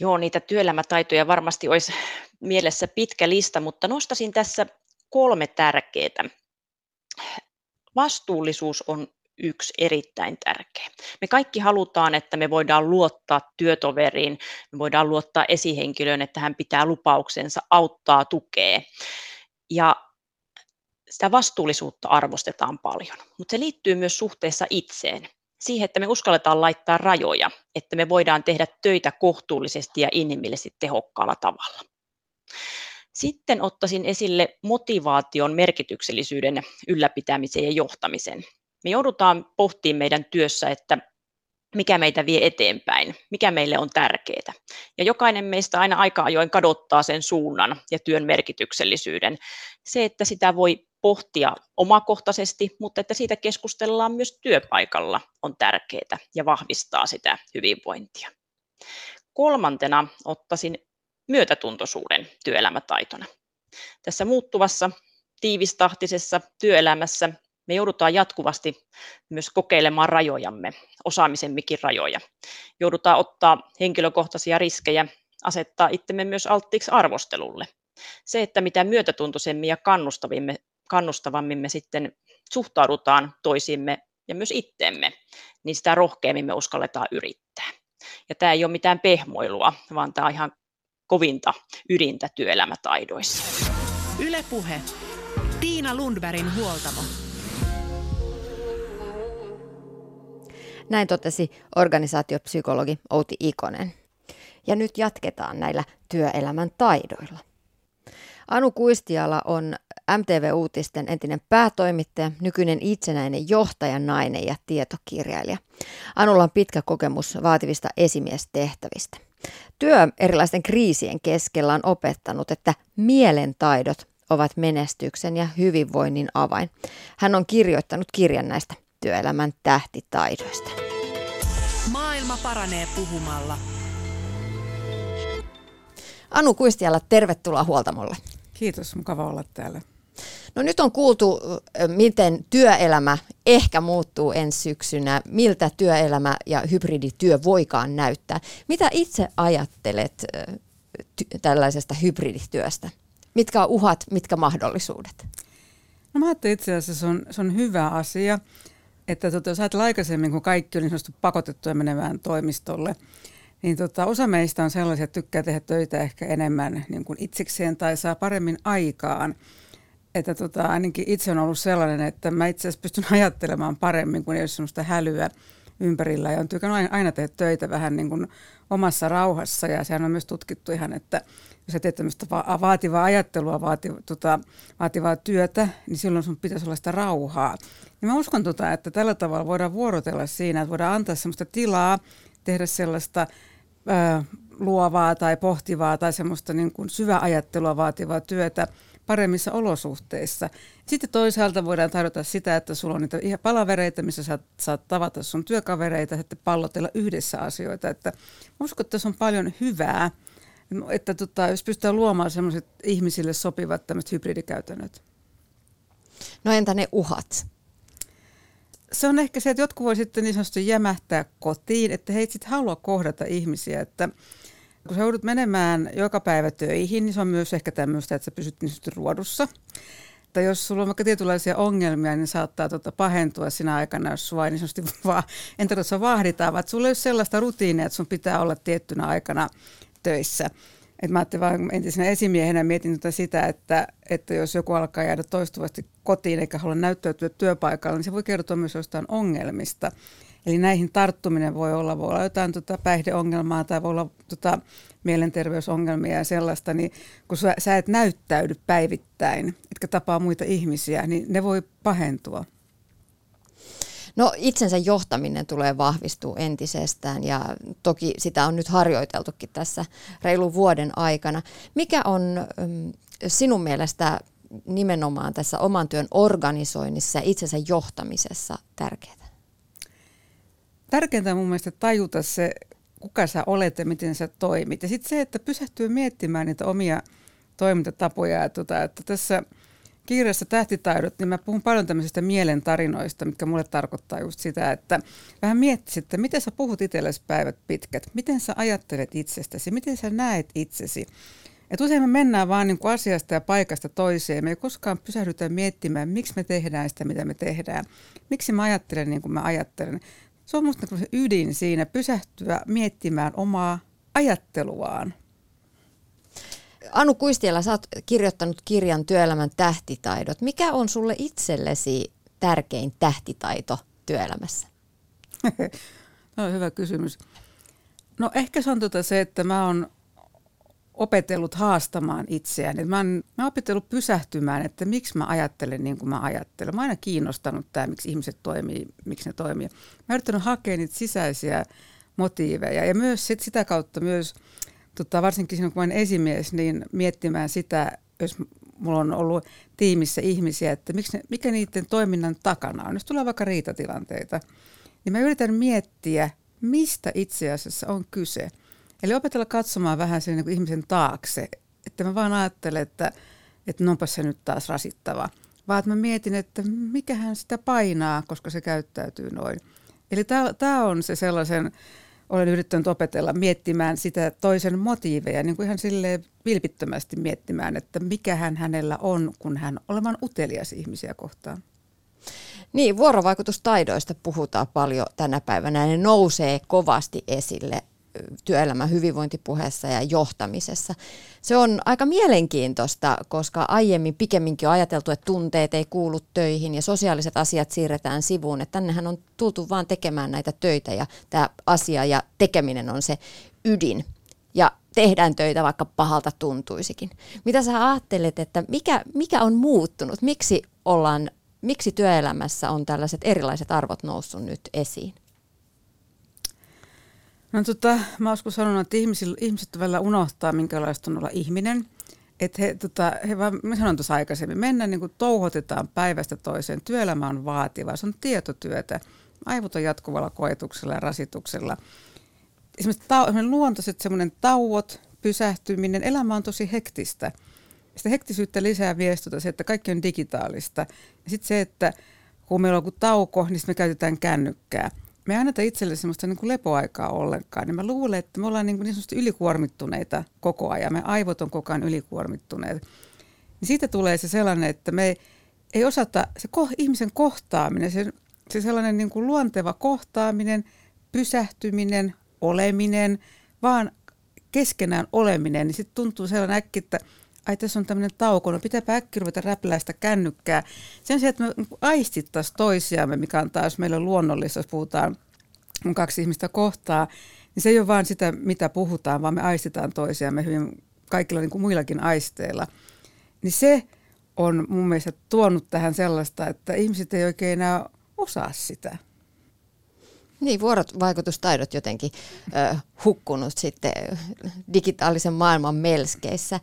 Joo, niitä työelämätaitoja varmasti olisi mielessä pitkä lista, mutta nostasin tässä kolme tärkeää. Vastuullisuus on yksi erittäin tärkeä. Me kaikki halutaan, että me voidaan luottaa työtoveriin, me voidaan luottaa esihenkilöön, että hän pitää lupauksensa, auttaa, tukee. Ja sitä vastuullisuutta arvostetaan paljon, mutta se liittyy myös suhteessa itseen. siihen, että me uskalletaan laittaa rajoja, että me voidaan tehdä töitä kohtuullisesti ja inhimillisesti tehokkaalla tavalla. Sitten ottaisin esille motivaation merkityksellisyyden ylläpitämisen ja johtamisen. Me joudutaan pohtimaan meidän työssä, että mikä meitä vie eteenpäin, mikä meille on tärkeää. Ja jokainen meistä aina aika ajoin kadottaa sen suunnan ja työn merkityksellisyyden. Se, että sitä voi pohtia omakohtaisesti, mutta että siitä keskustellaan myös työpaikalla on tärkeää ja vahvistaa sitä hyvinvointia. Kolmantena ottaisin myötätuntoisuuden työelämätaitona. Tässä muuttuvassa tiivistahtisessa työelämässä me joudutaan jatkuvasti myös kokeilemaan rajojamme, osaamisemmekin rajoja. Joudutaan ottaa henkilökohtaisia riskejä, asettaa itsemme myös alttiiksi arvostelulle. Se, että mitä myötätuntoisemmin ja kannustavamme, kannustavammin me sitten suhtaudutaan toisiimme ja myös itteemme, niin sitä rohkeammin me uskalletaan yrittää. Ja tämä ei ole mitään pehmoilua, vaan tämä on ihan kovinta ydintä työelämätaidoissa. Ylepuhe. Tiina Lundbergin huoltamo. Näin totesi organisaatiopsykologi Outi Ikonen. Ja nyt jatketaan näillä työelämän taidoilla. Anu Kuistiala on MTV-uutisten entinen päätoimittaja, nykyinen itsenäinen johtaja, nainen ja tietokirjailija. Anulla on pitkä kokemus vaativista esimiestehtävistä. Työ erilaisten kriisien keskellä on opettanut, että mielentaidot ovat menestyksen ja hyvinvoinnin avain. Hän on kirjoittanut kirjan näistä työelämän tähtitaidoista. Maailma paranee puhumalla. Anu Kuistiala, tervetuloa Huoltamolle. Kiitos, mukava olla täällä. No nyt on kuultu, miten työelämä ehkä muuttuu ensi syksynä, miltä työelämä ja hybridityö voikaan näyttää. Mitä itse ajattelet ty- tällaisesta hybridityöstä? Mitkä on uhat, mitkä mahdollisuudet? No mä ajattelin itse asiassa se on, se on hyvä asia, että tota, jos ajatellaan aikaisemmin, kun kaikki oli niin pakotettuja menemään toimistolle, niin tota, osa meistä on sellaisia, että tykkää tehdä töitä ehkä enemmän niin kuin itsekseen tai saa paremmin aikaan. Että tota, ainakin itse on ollut sellainen, että mä itse asiassa pystyn ajattelemaan paremmin, kun ei ole sellaista hälyä ympärillä. Ja on tykännyt aina tehdä töitä vähän niin kuin omassa rauhassa. Ja sehän on myös tutkittu ihan, että jos teet tämmöistä vaativaa ajattelua, vaati, tota, vaativaa työtä, niin silloin sun pitäisi olla sitä rauhaa. Ja mä uskon, tota, että tällä tavalla voidaan vuorotella siinä, että voidaan antaa sellaista tilaa, tehdä sellaista ö, luovaa tai pohtivaa tai semmoista niin kuin syväajattelua vaativaa työtä paremmissa olosuhteissa. Sitten toisaalta voidaan tarjota sitä, että sulla on niitä ihan palavereita, missä saat, saat tavata sun työkavereita, sitten pallotella yhdessä asioita. Että uskon, että tässä on paljon hyvää, että tota, jos pystytään luomaan sellaiset ihmisille sopivat tämmöiset hybridikäytännöt. No entä ne uhat? se on ehkä se, että jotkut voi sitten niin sanotusti jämähtää kotiin, että he ei sitten halua kohdata ihmisiä, että kun sä joudut menemään joka päivä töihin, niin se on myös ehkä tämmöistä, että sä pysyt niin ruodussa. Tai jos sulla on vaikka tietynlaisia ongelmia, niin saattaa tuota pahentua sinä aikana, jos sua niin sanotusti vaan, en tarvitse vaahditaan, vaan sulla ei ole sellaista rutiinia, että sun pitää olla tiettynä aikana töissä. Et mä ajattelin vaan entisenä esimiehenä mietin tuota sitä, että, että jos joku alkaa jäädä toistuvasti kotiin eikä halua näyttäytyä työpaikalla, niin se voi kertoa myös jostain ongelmista. Eli näihin tarttuminen voi olla, voi olla jotain tota päihdeongelmaa tai voi olla tota mielenterveysongelmia ja sellaista, niin kun sä, sä et näyttäydy päivittäin, etkä tapaa muita ihmisiä, niin ne voi pahentua. No itsensä johtaminen tulee vahvistua entisestään ja toki sitä on nyt harjoiteltukin tässä reilun vuoden aikana. Mikä on mm, sinun mielestä nimenomaan tässä oman työn organisoinnissa ja itsensä johtamisessa tärkeää? Tärkeintä mun mielestä tajuta se, kuka sä olet ja miten sä toimit. Ja sitten se, että pysähtyy miettimään niitä omia toimintatapoja. Että, että tässä – kirjassa Tähtitaidot, niin mä puhun paljon tämmöisistä mielentarinoista, mitkä mulle tarkoittaa just sitä, että vähän miettisit, että miten sä puhut itsellesi päivät pitkät, miten sä ajattelet itsestäsi, miten sä näet itsesi. Et usein me mennään vaan niin asiasta ja paikasta toiseen. Me ei koskaan pysähdytä miettimään, miksi me tehdään sitä, mitä me tehdään. Miksi mä ajattelen niin kuin mä ajattelen. Se on musta niin ydin siinä, pysähtyä miettimään omaa ajatteluaan. Anu Kuistiela, sä oot kirjoittanut kirjan Työelämän tähtitaidot. Mikä on sulle itsellesi tärkein tähtitaito työelämässä? Tämä on hyvä kysymys. No ehkä se on tuota se, että mä oon opetellut haastamaan itseään. mä, oon, mä oon opetellut pysähtymään, että miksi mä ajattelen niin kuin mä ajattelen. Mä oon aina kiinnostanut tämä, miksi ihmiset toimii, miksi ne toimii. Mä oon yrittänyt hakea niitä sisäisiä motiiveja ja myös sit sitä kautta myös, tota, varsinkin silloin kun mä olen esimies, niin miettimään sitä, jos mulla on ollut tiimissä ihmisiä, että miksi ne, mikä niiden toiminnan takana on. Jos tulee vaikka riitatilanteita, niin mä yritän miettiä, mistä itse asiassa on kyse. Eli opetella katsomaan vähän sen niin ihmisen taakse, että mä vaan ajattelen, että, että onpa se nyt taas rasittava. Vaan että mä mietin, että mikähän sitä painaa, koska se käyttäytyy noin. Eli tämä on se sellaisen, olen yrittänyt opetella miettimään sitä toisen motiiveja, niin kuin ihan sille vilpittömästi miettimään, että mikä hän hänellä on, kun hän olevan utelias ihmisiä kohtaan. Niin, vuorovaikutustaidoista puhutaan paljon tänä päivänä. Ne nousee kovasti esille työelämän hyvinvointipuheessa ja johtamisessa. Se on aika mielenkiintoista, koska aiemmin pikemminkin on ajateltu, että tunteet ei kuulu töihin ja sosiaaliset asiat siirretään sivuun. Että tännehän on tultu vaan tekemään näitä töitä ja tämä asia ja tekeminen on se ydin. Ja tehdään töitä, vaikka pahalta tuntuisikin. Mitä sä ajattelet, että mikä, mikä on muuttunut? Miksi, ollaan, miksi työelämässä on tällaiset erilaiset arvot noussut nyt esiin? No tota, mä oon sanonut, että ihmiset, ihmiset välillä unohtaa, minkälaista on olla ihminen. Että he, tota, he vaan, mä sanoin tuossa aikaisemmin, mennään niin kuin touhotetaan päivästä toiseen. Työelämä on vaativa, se on tietotyötä. Aivot on jatkuvalla koetuksella ja rasituksella. Esimerkiksi, tau, esimerkiksi luontoiset semmoinen tauot, pysähtyminen, elämä on tosi hektistä. Sitä hektisyyttä lisää viestota se, että kaikki on digitaalista. Ja sitten se, että kun meillä on joku tauko, niin me käytetään kännykkää – me ei anneta itselle sellaista niin kuin lepoaikaa ollenkaan, niin mä luulen, että me ollaan niin, kuin niin ylikuormittuneita koko ajan. Me aivot on koko ajan ylikuormittuneet. Niin siitä tulee se sellainen, että me ei osata, se ko, ihmisen kohtaaminen, se, se sellainen niin kuin luonteva kohtaaminen, pysähtyminen, oleminen, vaan keskenään oleminen, niin sitten tuntuu sellainen äkki, että ai tässä on tämmöinen tauko, no pitääpä äkki ruveta räpläistä kännykkää. Sen sijaan, että me aistittaisiin toisiamme, mikä on taas meille luonnollista, jos puhutaan kun kaksi ihmistä kohtaa, niin se ei ole vaan sitä, mitä puhutaan, vaan me aistitaan toisiamme hyvin kaikilla niin kuin muillakin aisteilla. Niin se on mun mielestä tuonut tähän sellaista, että ihmiset ei oikein enää osaa sitä. Niin, vuorovaikutustaidot jotenkin ö, hukkunut sitten digitaalisen maailman melskeissä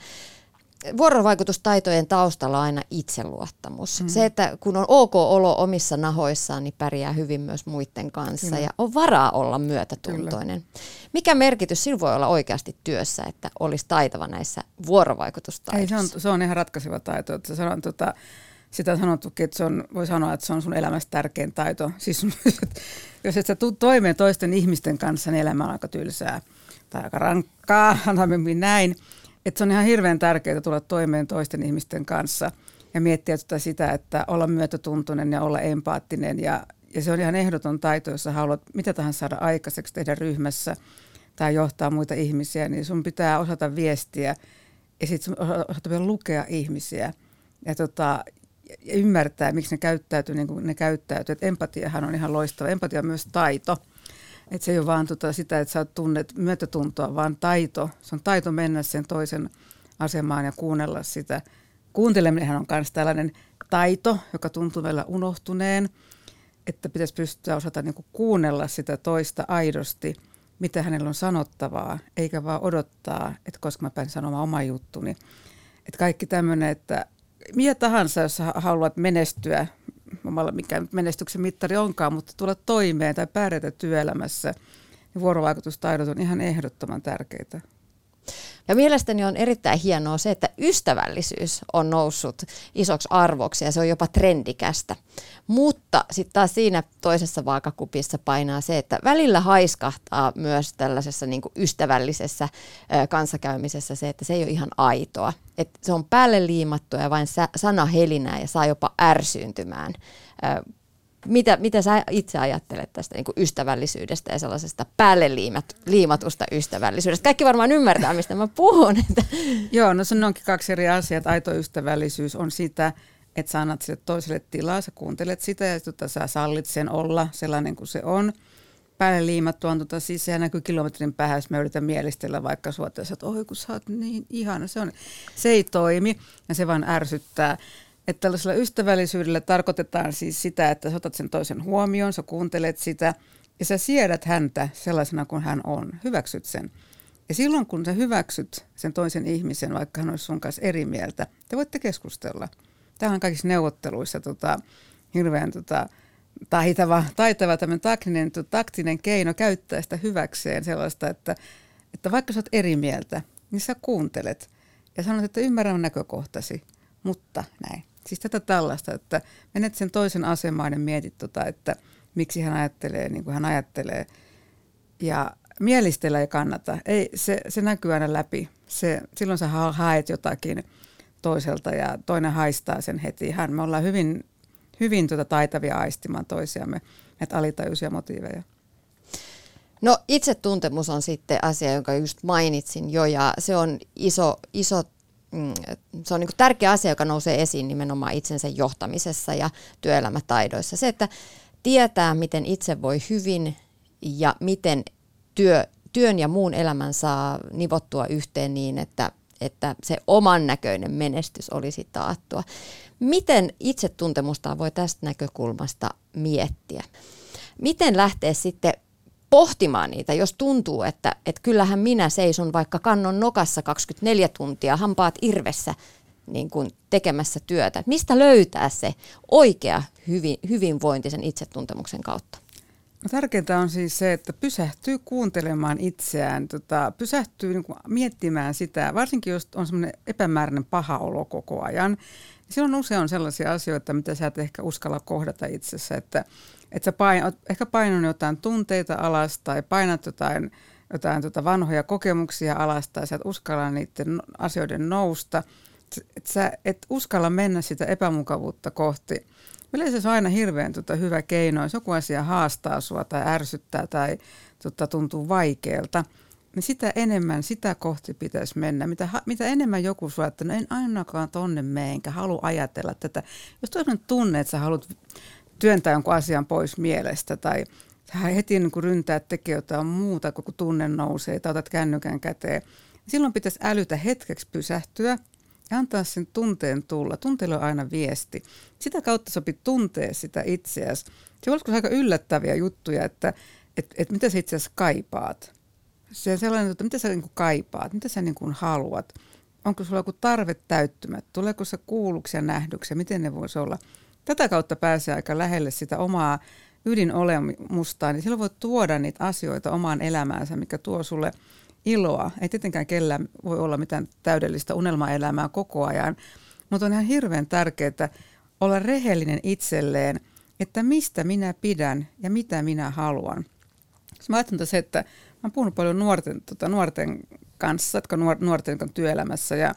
vuorovaikutustaitojen taustalla on aina itseluottamus. Mm. Se, että kun on ok olo omissa nahoissaan, niin pärjää hyvin myös muiden kanssa Kyllä. ja on varaa olla myötätuntoinen. Kyllä. Mikä merkitys sillä voi olla oikeasti työssä, että olisi taitava näissä vuorovaikutustaidoissa? Ei, se, on, se on ihan ratkaiseva taito. Että sanon, tota, sitä on sanottukin, että se on, voi sanoa, että se on sun elämässä tärkein taito. Siis, jos et sä tuu toimeen toisten ihmisten kanssa, niin elämä on aika tylsää tai aika rankkaa, näin. Että se on ihan hirveän tärkeää tulla toimeen toisten ihmisten kanssa ja miettiä tuota sitä, että olla myötätuntoinen ja olla empaattinen. Ja, ja se on ihan ehdoton taito, jos haluat mitä tahansa saada aikaiseksi tehdä ryhmässä tai johtaa muita ihmisiä, niin sun pitää osata viestiä ja sitten osata vielä lukea ihmisiä ja, tota, ja ymmärtää, miksi ne käyttäytyy niin kuin ne käyttäytyy. Et empatiahan on ihan loistava. Empatia on myös taito. Että se ei ole vaan tota sitä, että sä tunnet myötätuntoa, vaan taito. Se on taito mennä sen toisen asemaan ja kuunnella sitä. Kuunteleminenhan on myös tällainen taito, joka tuntuu vielä unohtuneen, että pitäisi pystyä osata niin kuunnella sitä toista aidosti, mitä hänellä on sanottavaa, eikä vaan odottaa, että koska mä pääsen sanomaan oma juttuni. Että kaikki tämmöinen, että mitä tahansa, jos haluat menestyä, omalla mikä menestyksen mittari onkaan, mutta tulla toimeen tai pärjätä työelämässä, niin vuorovaikutustaidot on ihan ehdottoman tärkeitä. Ja mielestäni on erittäin hienoa se, että ystävällisyys on noussut isoksi arvoksi ja se on jopa trendikästä. Mutta sitten taas siinä toisessa vaakakupissa painaa se, että välillä haiskahtaa myös tällaisessa niin ystävällisessä kanssakäymisessä se, että se ei ole ihan aitoa. Että se on päälle liimattua ja vain sana helinää ja saa jopa ärsyyntymään mitä, mitä sä itse ajattelet tästä niin ystävällisyydestä ja sellaisesta päälle liimat, liimatusta ystävällisyydestä? Kaikki varmaan ymmärtää, mistä mä puhun. Joo, no se onkin kaksi eri asiaa. Aito ystävällisyys on sitä, että sä annat sille toiselle tilaa, sä kuuntelet sitä ja tota, sä sallit sen olla sellainen kuin se on. päälle liimattu on tota sisään, näkyy kilometrin päähän, jos mä yritän mielistellä vaikka sua tässä, että oi kun sä oot niin ihana. Se, on, se ei toimi ja se vaan ärsyttää. Että tällaisella ystävällisyydellä tarkoitetaan siis sitä, että sä otat sen toisen huomioon, sä kuuntelet sitä ja sä siedät häntä sellaisena kuin hän on, hyväksyt sen. Ja silloin kun sä hyväksyt sen toisen ihmisen, vaikka hän olisi sun kanssa eri mieltä, te voitte keskustella. Tämä on kaikissa neuvotteluissa tota, hirveän tota, taitava, taitava tämmöinen taktinen, taktinen keino käyttää sitä hyväkseen sellaista, että, että vaikka sä oot eri mieltä, niin sä kuuntelet ja sanot, että ymmärrän näkökohtasi, mutta näin. Siis tätä tällaista, että menet sen toisen asemaan ja mietit, tota, että miksi hän ajattelee niin kuin hän ajattelee. Ja mielistellä ei kannata. Ei, se, se näkyy aina läpi. Se, silloin sä haet jotakin toiselta ja toinen haistaa sen heti. Hän, me ollaan hyvin, hyvin tuota taitavia aistimaan toisiamme, näitä alitajuisia motiiveja. No itsetuntemus on sitten asia, jonka just mainitsin jo ja se on iso, iso se on niin tärkeä asia, joka nousee esiin nimenomaan itsensä johtamisessa ja työelämätaidoissa. Se, että tietää, miten itse voi hyvin ja miten työ, työn ja muun elämän saa nivottua yhteen niin, että, että se oman näköinen menestys olisi taattua. Miten itsetuntemusta voi tästä näkökulmasta miettiä? Miten lähteä sitten pohtimaan niitä, jos tuntuu, että, että kyllähän minä seison vaikka kannon nokassa 24 tuntia, hampaat irvessä niin kuin tekemässä työtä. Mistä löytää se oikea hyvin, hyvinvointi sen itsetuntemuksen kautta? No tärkeintä on siis se, että pysähtyy kuuntelemaan itseään, tota, pysähtyy niin miettimään sitä, varsinkin jos on semmoinen epämääräinen paha olo koko ajan. Silloin usein on sellaisia asioita, mitä sä et ehkä uskalla kohdata itsessä, että, että sä pain, ehkä painat jotain tunteita alas tai painat jotain, jotain tota vanhoja kokemuksia alas tai sä et uskalla niiden asioiden nousta. Että sä et uskalla mennä sitä epämukavuutta kohti Yleensä se on aina hirveän tota, hyvä keino, jos joku asia haastaa sua tai ärsyttää tai tota, tuntuu vaikealta, niin sitä enemmän sitä kohti pitäisi mennä. Mitä, mitä enemmän joku sua, että no en ainakaan tonne mene, enkä halua ajatella tätä. Jos toinen tunne, että sä haluat työntää jonkun asian pois mielestä tai sä heti niin kun ryntää tekee jotain muuta, kun tunne nousee tai otat kännykän käteen, niin silloin pitäisi älytä hetkeksi pysähtyä – ja antaa sen tunteen tulla. Tunteella on aina viesti. Sitä kautta sopii tuntea sitä itseäsi. Se on aika yllättäviä juttuja, että et, et mitä sä itse asiassa kaipaat. Se sellainen, että mitä sä niin kaipaat, mitä sä niin haluat. Onko sulla joku tarve täyttymät? Tuleeko se kuulluksi ja nähdyksi miten ne voisi olla? Tätä kautta pääsee aika lähelle sitä omaa ydinolemustaan, niin silloin voi tuoda niitä asioita omaan elämäänsä, mikä tuo sulle – iloa. Ei tietenkään kellään voi olla mitään täydellistä unelmaelämää koko ajan, mutta on ihan hirveän tärkeää olla rehellinen itselleen, että mistä minä pidän ja mitä minä haluan. Mä ajattelen se, että oon puhunut paljon nuorten, tota, nuorten kanssa, jotka nuor, nuorten työelämässä ja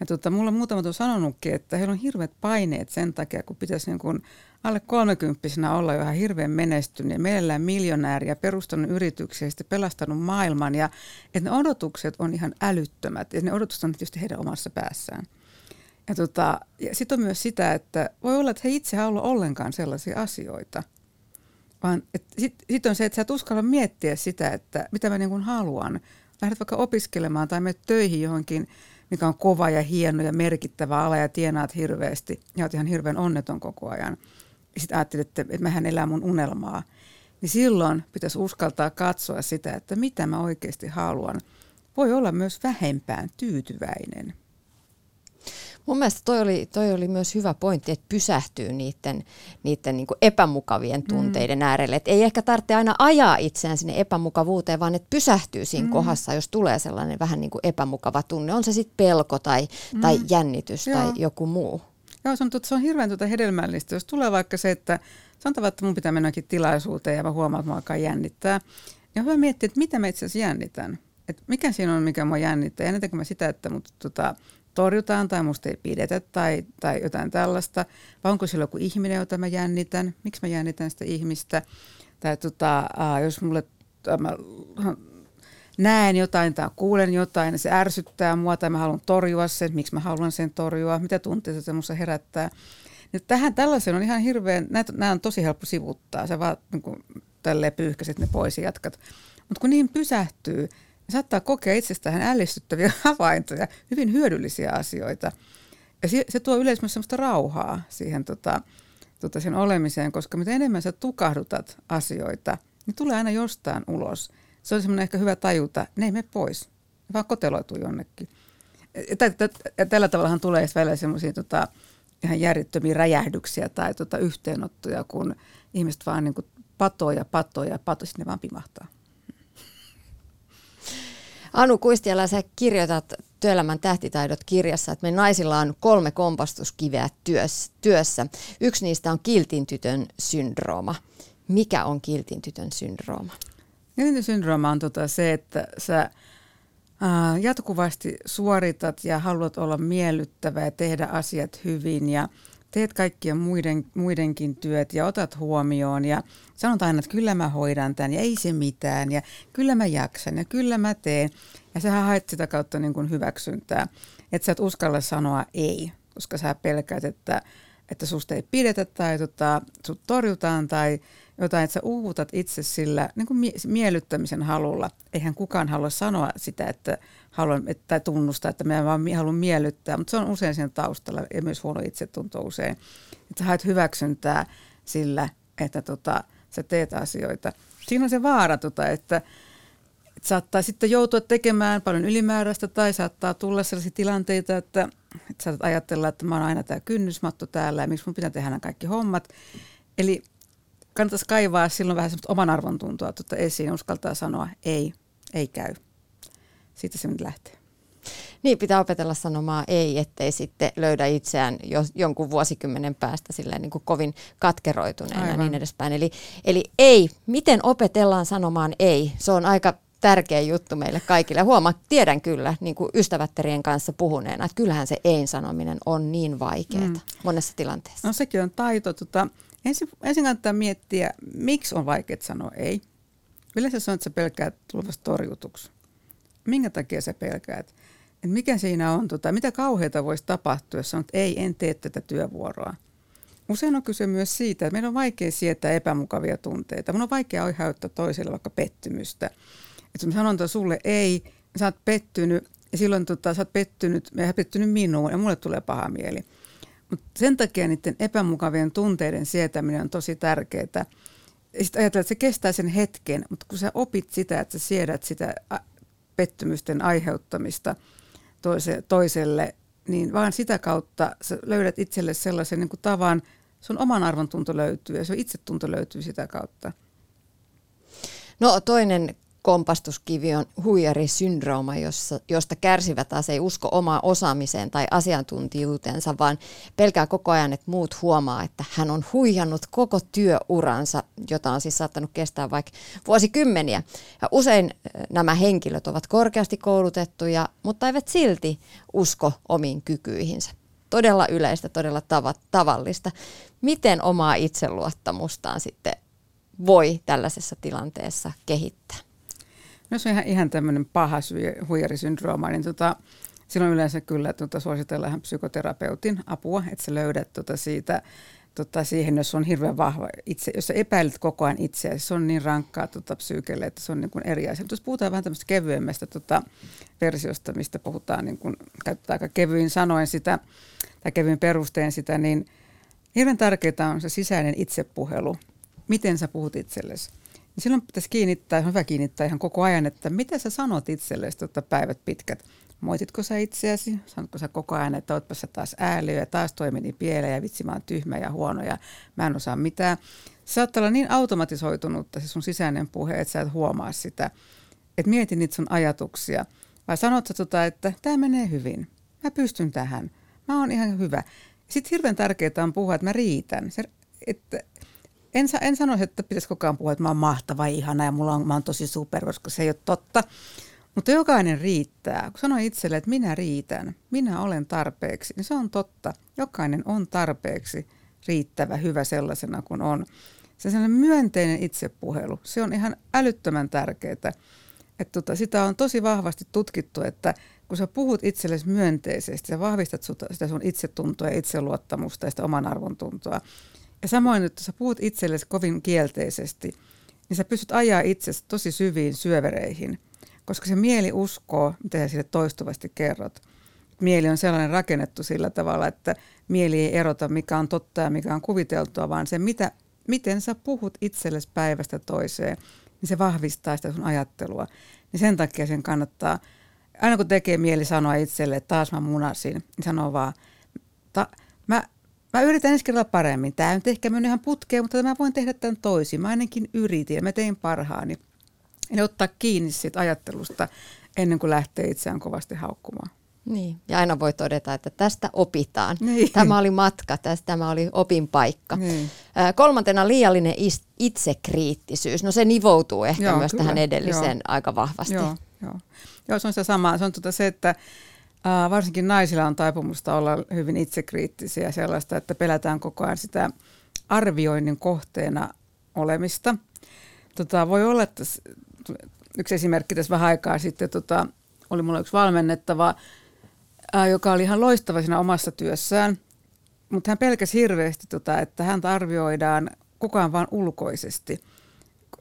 ja tota, mulla muutama on sanonutkin, että heillä on hirveät paineet sen takia, kun pitäisi niin kuin alle kolmekymppisenä olla jo ihan hirveän menestynyt ja mielellään miljonääriä, perustanut yrityksiä ja sitten pelastanut maailman. Ja että ne odotukset on ihan älyttömät ja ne odotukset on tietysti heidän omassa päässään. Ja, tota, ja sitten on myös sitä, että voi olla, että he itse halua ollenkaan sellaisia asioita. Vaan sitten sit on se, että sä et uskalla miettiä sitä, että mitä mä niin kuin haluan. Lähdet vaikka opiskelemaan tai menet töihin johonkin, mikä on kova ja hieno ja merkittävä ala ja tienaat hirveästi ja oot ihan hirveän onneton koko ajan – ja sitten ajattelin, että, että mähän elää mun unelmaa, niin silloin pitäisi uskaltaa katsoa sitä, että mitä mä oikeasti haluan. Voi olla myös vähempään tyytyväinen. Mun mielestä toi oli, toi oli myös hyvä pointti, että pysähtyy niiden, niiden niin epämukavien mm. tunteiden mm. äärelle. Et ei ehkä tarvitse aina ajaa itseään sinne epämukavuuteen, vaan että pysähtyy siinä mm. kohdassa, jos tulee sellainen vähän niin kuin epämukava tunne. On se sitten pelko tai, mm. tai jännitys Joo. tai joku muu. Joo, se on, se on hirveän tuota hedelmällistä. Jos tulee vaikka se, että sanotaan, että mun pitää mennäkin tilaisuuteen ja mä huomaan, että mä alkaa jännittää, niin on hyvä miettiä, että mitä mä itse asiassa jännitän. Että mikä siinä on, mikä mua jännittää. Jännitänkö mä sitä, että mut tota, torjutaan tai musta ei pidetä tai, tai jotain tällaista. Vai onko sillä joku ihminen, jota mä jännitän? Miksi mä jännitän sitä ihmistä? Tai tota, aa, jos mulle mä näen jotain tai kuulen jotain ja se ärsyttää mua tai mä haluan torjua sen, miksi mä haluan sen torjua, mitä tunteita se minussa herättää. Nyt tähän tällaisen on ihan hirveän, nämä on tosi helppo sivuttaa. Sä vaan niin kuin, tälleen pyyhkäiset ne pois ja jatkat. Mutta kun niin pysähtyy, saattaa kokea itsestään ällistyttäviä havaintoja, hyvin hyödyllisiä asioita. Ja se, se tuo yleensä myös sellaista rauhaa siihen tota, tota sen olemiseen, koska mitä enemmän sä tukahdutat asioita, niin tulee aina jostain ulos. Se on semmoinen ehkä hyvä tajuta, ne ei mene pois, ne vaan koteloituu jonnekin. Ja tällä tavallahan tulee välillä semmoisia tota, ihan järjettömiä räjähdyksiä tai tota, yhteenottoja, kun ihmiset vaan niin patoja, patoja ja patoja, sitten ne vaan pimahtaa. Anu Kuistiala, sä kirjoitat Työelämän tähtitaidot kirjassa, että me naisilla on kolme kompastuskiveä työssä. Yksi niistä on kiltin tytön syndrooma. Mikä on kiltin tytön syndrooma? Kiltin syndrooma on tota se, että sä jatkuvasti suoritat ja haluat olla miellyttävä ja tehdä asiat hyvin ja teet kaikkien muiden, muidenkin työt ja otat huomioon ja sanot aina, että kyllä mä hoidan tämän ja ei se mitään ja kyllä mä jaksan ja kyllä mä teen. Ja sä haet sitä kautta niin kuin hyväksyntää, että sä et uskalla sanoa ei, koska sä pelkäät, että, että susta ei pidetä tai tota, sut torjutaan tai jotain, että sä uuvutat itse sillä niin kuin miellyttämisen halulla. Eihän kukaan halua sanoa sitä, että haluan, että, tai tunnustaa, että mä vaan haluan miellyttää, mutta se on usein siinä taustalla ja myös huono itsetunto usein. Että sä haet hyväksyntää sillä, että tota, sä teet asioita. Siinä on se vaara, tota, että, että saattaa sitten joutua tekemään paljon ylimääräistä tai saattaa tulla sellaisia tilanteita, että, että saatat ajatella, että mä oon aina tämä kynnysmatto täällä ja miksi mun pitää tehdä nämä kaikki hommat. Eli kannattaisi kaivaa silloin vähän semmoista oman arvon tuntua tuota esiin, uskaltaa sanoa ei, ei käy. Siitä se nyt lähtee. Niin, pitää opetella sanomaan ei, ettei sitten löydä itseään jo, jonkun vuosikymmenen päästä silleen niin kuin kovin katkeroituneena ja niin edespäin. Eli, eli ei, miten opetellaan sanomaan ei? Se on aika tärkeä juttu meille kaikille. Huomaa, tiedän kyllä niin kuin ystävättärien kanssa puhuneena, että kyllähän se ei-sanominen on niin vaikeaa mm. monessa tilanteessa. No sekin on taito. Tota, ensin, ensin kannattaa miettiä, miksi on vaikea sanoa ei. Yleensä on, että sä pelkäät tulevasta torjutuksi. Minkä takia sä pelkäät? Et mikä siinä on, tota, mitä kauheita voisi tapahtua, jos sanot, että ei, en tee tätä työvuoroa. Usein on kyse myös siitä, että meidän on vaikea sietää epämukavia tunteita. Mun on vaikea aiheuttaa toiselle vaikka pettymystä. Että jos mä sanon sulle ei, sä oot pettynyt, ja silloin tota, sä oot pettynyt, ja pettynyt minuun, ja mulle tulee paha mieli. Mutta sen takia niiden epämukavien tunteiden sietäminen on tosi tärkeää. Sitten ajatellaan, että se kestää sen hetken, mutta kun sä opit sitä, että sä siedät sitä pettymysten aiheuttamista toise, toiselle, niin vaan sitä kautta sä löydät itselle sellaisen niin kuin tavan, sun oman arvon tunto löytyy ja sun itsetunto löytyy sitä kautta. No toinen kompastuskivi on huijarisyndrooma, jossa, josta kärsivä taas ei usko omaa osaamiseen tai asiantuntijuutensa, vaan pelkää koko ajan, että muut huomaa, että hän on huijannut koko työuransa, jota on siis saattanut kestää vaikka vuosikymmeniä. Ja usein eh, nämä henkilöt ovat korkeasti koulutettuja, mutta eivät silti usko omiin kykyihinsä. Todella yleistä, todella tav- tavallista. Miten omaa itseluottamustaan sitten voi tällaisessa tilanteessa kehittää? Jos on ihan, ihan tämmöinen paha huijarisyndrooma, niin tota, silloin yleensä kyllä tota, suositellaan psykoterapeutin apua, että sä löydät tota, siitä tota, siihen, jos on hirveän vahva itse, jos sä epäilet koko ajan itseä, se on niin rankkaa tota, psyykelle, että se on niin kuin eri asia. Jos puhutaan vähän tämmöistä kevyemmästä tota, versiosta, mistä puhutaan, niin kuin, käytetään aika kevyin sanoen sitä, tai kevyin perusteen sitä, niin hirveän tärkeää on se sisäinen itsepuhelu. Miten sä puhut itsellesi? Niin silloin pitäisi kiinnittää, hyvä kiinnittää ihan koko ajan, että mitä sä sanot itsellesi tuota päivät pitkät. Moititko sä itseäsi? Sanotko sä koko ajan, että ootpa sä taas ääliö ja taas toimini pieleen ja vitsi mä oon tyhmä ja huono ja mä en osaa mitään. Saattaa olla niin automatisoitunutta se sun sisäinen puhe, että sä et huomaa sitä. Että mieti niitä sun ajatuksia. Vai sanot sä tota, että tämä menee hyvin. Mä pystyn tähän. Mä oon ihan hyvä. Sitten hirveän tärkeää on puhua, että mä riitän. Se, että en, en sanoisi, että pitäisi koko ajan puhua, että mä oon mahtava, ihana ja mulla on, mä oon tosi super, koska se ei ole totta. Mutta jokainen riittää. Kun sanoo itselle, että minä riitän, minä olen tarpeeksi, niin se on totta. Jokainen on tarpeeksi riittävä, hyvä sellaisena kuin on. Se sellainen myönteinen itsepuhelu, se on ihan älyttömän tärkeää. Että tota, sitä on tosi vahvasti tutkittu, että kun sä puhut itsellesi myönteisesti, sä vahvistat sitä sun itsetuntoa ja itseluottamusta ja sitä oman arvon tuntoa, ja samoin, että sä puhut itsellesi kovin kielteisesti, niin sä pystyt ajaa itsesi tosi syviin syövereihin, koska se mieli uskoo, mitä sä sille toistuvasti kerrot. Mieli on sellainen rakennettu sillä tavalla, että mieli ei erota, mikä on totta ja mikä on kuviteltua, vaan se, mitä, miten sä puhut itsellesi päivästä toiseen, niin se vahvistaa sitä sun ajattelua. Niin sen takia sen kannattaa, aina kun tekee mieli sanoa itselle, että taas mä munasin, niin sanoo vaan, mä, yritän ensi kerralla paremmin. Tämä nyt ehkä mennyt ihan putkeen, mutta mä voin tehdä tämän toisin. Mä ainakin yritin ja mä tein parhaani. Eli ottaa kiinni siitä ajattelusta ennen kuin lähtee itseään kovasti haukkumaan. Niin, ja aina voi todeta, että tästä opitaan. Niin. Tämä oli matka, tästä, tämä oli opin paikka. Niin. Kolmantena liiallinen itsekriittisyys. No se nivoutuu ehkä Joo, myös kyllä. tähän edelliseen Joo. aika vahvasti. Joo, joo. joo, se on se sama. Se on tuota se, että varsinkin naisilla on taipumusta olla hyvin itsekriittisiä sellaista, että pelätään koko ajan sitä arvioinnin kohteena olemista. Tota, voi olla, että yksi esimerkki tässä vähän aikaa sitten tota, oli mulla yksi valmennettava, ää, joka oli ihan loistava siinä omassa työssään, mutta hän pelkäsi hirveästi, tota, että häntä arvioidaan koko ajan vain ulkoisesti.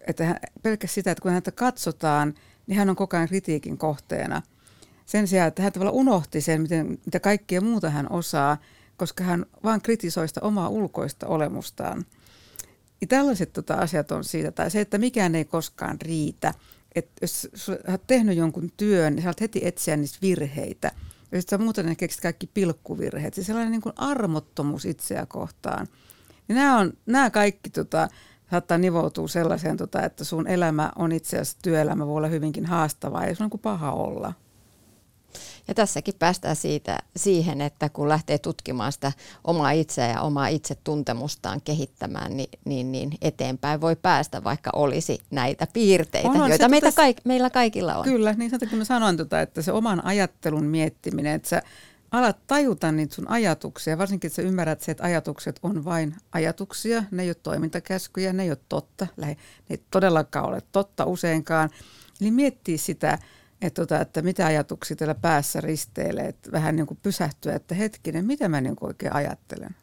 Että hän pelkäsi sitä, että kun häntä katsotaan, niin hän on koko ajan kritiikin kohteena. Sen sijaan, että hän tavallaan unohti sen, miten, mitä kaikkea muuta hän osaa, koska hän vaan kritisoi sitä omaa ulkoista olemustaan. Ja tällaiset tota, asiat on siitä, tai se, että mikään ei koskaan riitä. Että jos oot tehnyt jonkun työn, niin oot heti etsiä niistä virheitä. Ja sitten muuten keksit kaikki pilkkuvirheet. Se sellainen niin kuin armottomuus itseä kohtaan. Niin nämä, on, nämä kaikki tota, saattaa nivoutua sellaiseen, tota, että sun elämä on itse asiassa työelämä voi olla hyvinkin haastavaa ja se on kuin paha olla. Ja tässäkin päästään siitä, siihen, että kun lähtee tutkimaan sitä omaa itseä ja omaa itsetuntemustaan kehittämään, niin, niin, niin eteenpäin voi päästä, vaikka olisi näitä piirteitä, On, on, joita se meitä tota- kaik, meillä kaikilla on. Kyllä, niin sen takia mä sanoin, tota, että se oman ajattelun miettiminen, että sä alat tajuta niitä sun ajatuksia, varsinkin että sä ymmärrät se, että ajatukset on vain ajatuksia, ne ei ole toimintakäskyjä, ne ei ole totta, ne ei todellakaan ole totta useinkaan. Eli miettii sitä, että, tota, että mitä ajatuksia teillä päässä risteilee, että vähän niin kuin pysähtyä, että hetkinen, mitä mä niin kuin oikein ajattelen.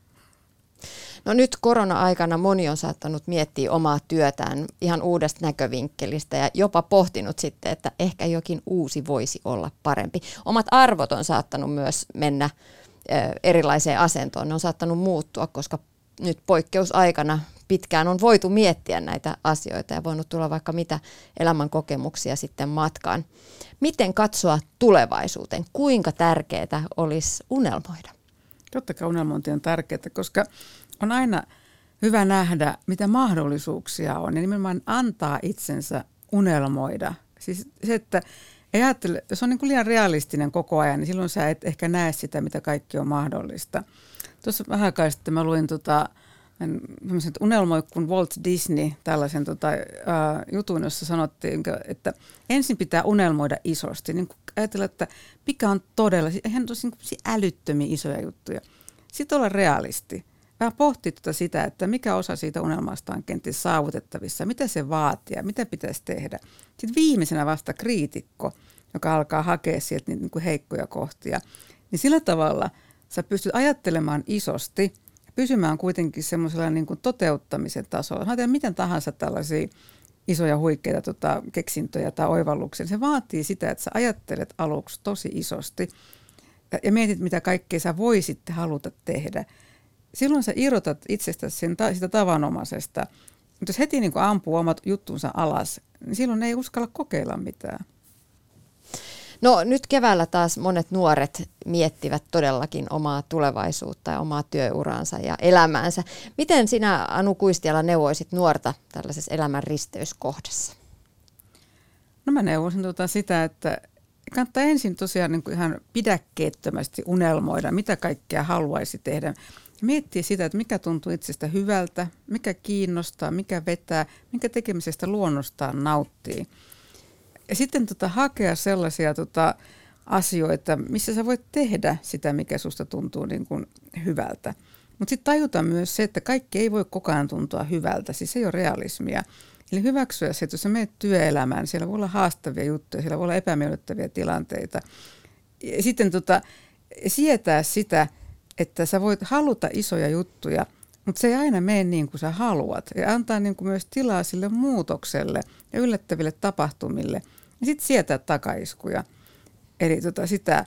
No nyt korona-aikana moni on saattanut miettiä omaa työtään ihan uudesta näkövinkkelistä ja jopa pohtinut sitten, että ehkä jokin uusi voisi olla parempi. Omat arvot on saattanut myös mennä erilaiseen asentoon. Ne on saattanut muuttua, koska nyt poikkeusaikana pitkään on voitu miettiä näitä asioita ja voinut tulla vaikka mitä elämän kokemuksia sitten matkaan. Miten katsoa tulevaisuuteen? Kuinka tärkeää olisi unelmoida? Totta kai unelmointi on tärkeää, koska on aina hyvä nähdä, mitä mahdollisuuksia on ja nimenomaan antaa itsensä unelmoida. Siis se, että ei ajattele, jos on niin kuin liian realistinen koko ajan, niin silloin sä et ehkä näe sitä, mitä kaikki on mahdollista. Tuossa vähän aikaa sitten mä luin tota, semmoisen, unelmoi kuin Walt Disney, tällaisen tota, ää, jutun, jossa sanottiin, että ensin pitää unelmoida isosti. Niin ajatella, että mikä on todella, eihän tosi niin älyttömiä isoja juttuja. Sitten olla realisti. Vähän pohtia tuota sitä, että mikä osa siitä unelmasta on kenties saavutettavissa, mitä se vaatii ja mitä pitäisi tehdä. Sitten viimeisenä vasta kriitikko, joka alkaa hakea sieltä niitä niin kuin heikkoja kohtia. Niin sillä tavalla sä pystyt ajattelemaan isosti pysymään kuitenkin semmoisella niin kuin toteuttamisen tasolla. Mä miten tahansa tällaisia isoja huikeita tota, keksintöjä tai oivalluksia. Se vaatii sitä, että sä ajattelet aluksi tosi isosti ja, mietit, mitä kaikkea sä voisit haluta tehdä. Silloin sä irrotat itsestäsi sen, sitä tavanomaisesta. Mutta jos heti niin ampuu omat juttunsa alas, niin silloin ei uskalla kokeilla mitään. No nyt keväällä taas monet nuoret miettivät todellakin omaa tulevaisuutta ja omaa työuraansa ja elämäänsä. Miten sinä Anu Kuistiala neuvoisit nuorta tällaisessa elämän risteyskohdassa? No mä neuvoisin tuota sitä, että kannattaa ensin tosiaan niin kuin ihan pidäkkeettömästi unelmoida, mitä kaikkea haluaisi tehdä. Miettiä sitä, että mikä tuntuu itsestä hyvältä, mikä kiinnostaa, mikä vetää, minkä tekemisestä luonnostaan nauttii. Ja sitten tota, hakea sellaisia tota, asioita, missä sä voit tehdä sitä, mikä susta tuntuu niin kuin hyvältä. Mutta sitten tajuta myös se, että kaikki ei voi koko ajan tuntua hyvältä, siis se ei ole realismia. Eli hyväksyä se, että jos sä menet työelämään, siellä voi olla haastavia juttuja, siellä voi olla epämiellyttäviä tilanteita. Ja sitten tota, sietää sitä, että sä voit haluta isoja juttuja, mutta se ei aina mene niin kuin sä haluat. Ja antaa niin kuin myös tilaa sille muutokselle ja yllättäville tapahtumille. Ja sitten sietää takaiskuja. Eli tota sitä,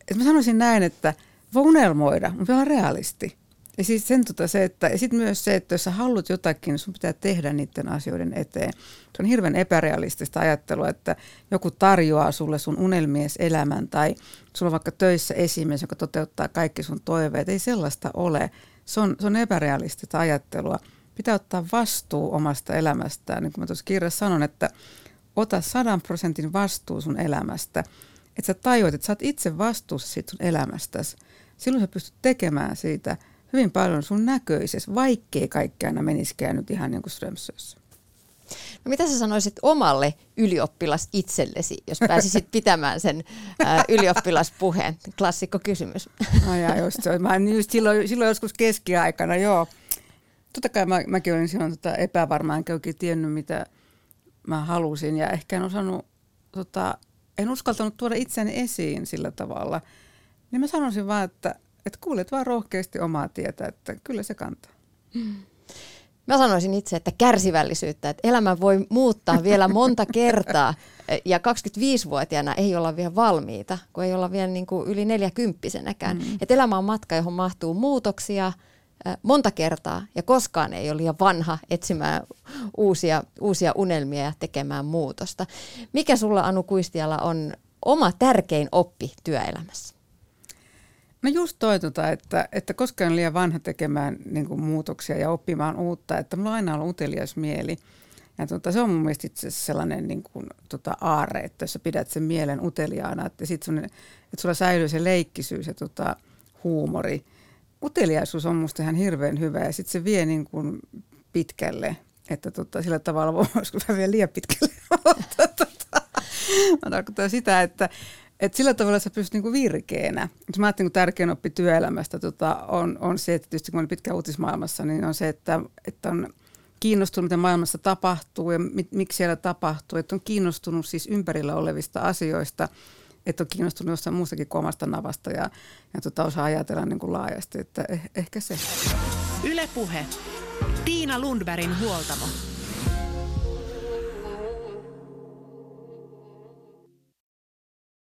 että mä sanoisin näin, että voi unelmoida, mutta olla realisti. Ja siis sen tota se, että, ja sitten myös se, että jos sä haluat jotakin, niin sun pitää tehdä niiden asioiden eteen. Se on hirveän epärealistista ajattelua, että joku tarjoaa sulle sun unelmies elämän tai sulla on vaikka töissä esimies, joka toteuttaa kaikki sun toiveet. Ei sellaista ole. Se on, se on epärealistista ajattelua. Pitää ottaa vastuu omasta elämästään. Niin kuin mä tuossa kirjassa sanon, että ota sadan prosentin vastuu sun elämästä. Että sä tajuat, että sä oot itse vastuussa siitä sun elämästäsi. Silloin sä pystyt tekemään siitä – hyvin paljon sun näköisessä, vaikkei kaikki aina menisikään nyt ihan niin kuin Strömsössä. No mitä sä sanoisit omalle ylioppilas itsellesi, jos pääsisit pitämään sen ää, ylioppilaspuheen? Klassikko kysymys. No ja just se, mä just silloin, silloin joskus keskiaikana, joo. Totta kai mä, mäkin olin silloin tota epävarma, enkä oikein tiennyt, mitä mä halusin. Ja ehkä en osannut, tota, en uskaltanut tuoda itseni esiin sillä tavalla. Niin mä sanoisin vaan, että että kuulet vaan rohkeasti omaa tietä, että kyllä se kantaa. Mä sanoisin itse, että kärsivällisyyttä, että elämä voi muuttaa vielä monta kertaa ja 25-vuotiaana ei olla vielä valmiita, kun ei olla vielä niin kuin yli neljäkymppisenäkään. Mm. Että elämä on matka, johon mahtuu muutoksia monta kertaa ja koskaan ei ole liian vanha etsimään uusia, uusia unelmia ja tekemään muutosta. Mikä sulla Anu Kuistiala on oma tärkein oppi työelämässä? No just toi, tota, että, että koska on liian vanha tekemään niin kuin, muutoksia ja oppimaan uutta, että mulla on aina ollut utelias mieli. Ja tota, se on mun mielestä itse sellainen niin kuin, tota, aarre, että jos sä pidät sen mielen uteliaana, että, sit sun, että sulla säilyy se leikkisyys ja tota, huumori. Uteliaisuus on musta ihan hirveän hyvä ja sitten se vie niin kuin, pitkälle. Että tota, sillä tavalla voisiko vielä liian pitkälle, tota, mä tarkoitan sitä, että et sillä tavalla sä pystyt niinku virkeänä. Mä ajattelin, kun tärkein oppi työelämästä tota, on, on se, että tietysti kun olen pitkä uutismaailmassa, niin on se, että, että on kiinnostunut, mitä maailmassa tapahtuu ja mit, miksi siellä tapahtuu. Että on kiinnostunut siis ympärillä olevista asioista, että on kiinnostunut jossain muustakin kuin omasta navasta ja, ja tota, osaa ajatella niin kuin laajasti, että eh, ehkä se. Ylepuhe. Tiina Lundbergin huoltamo.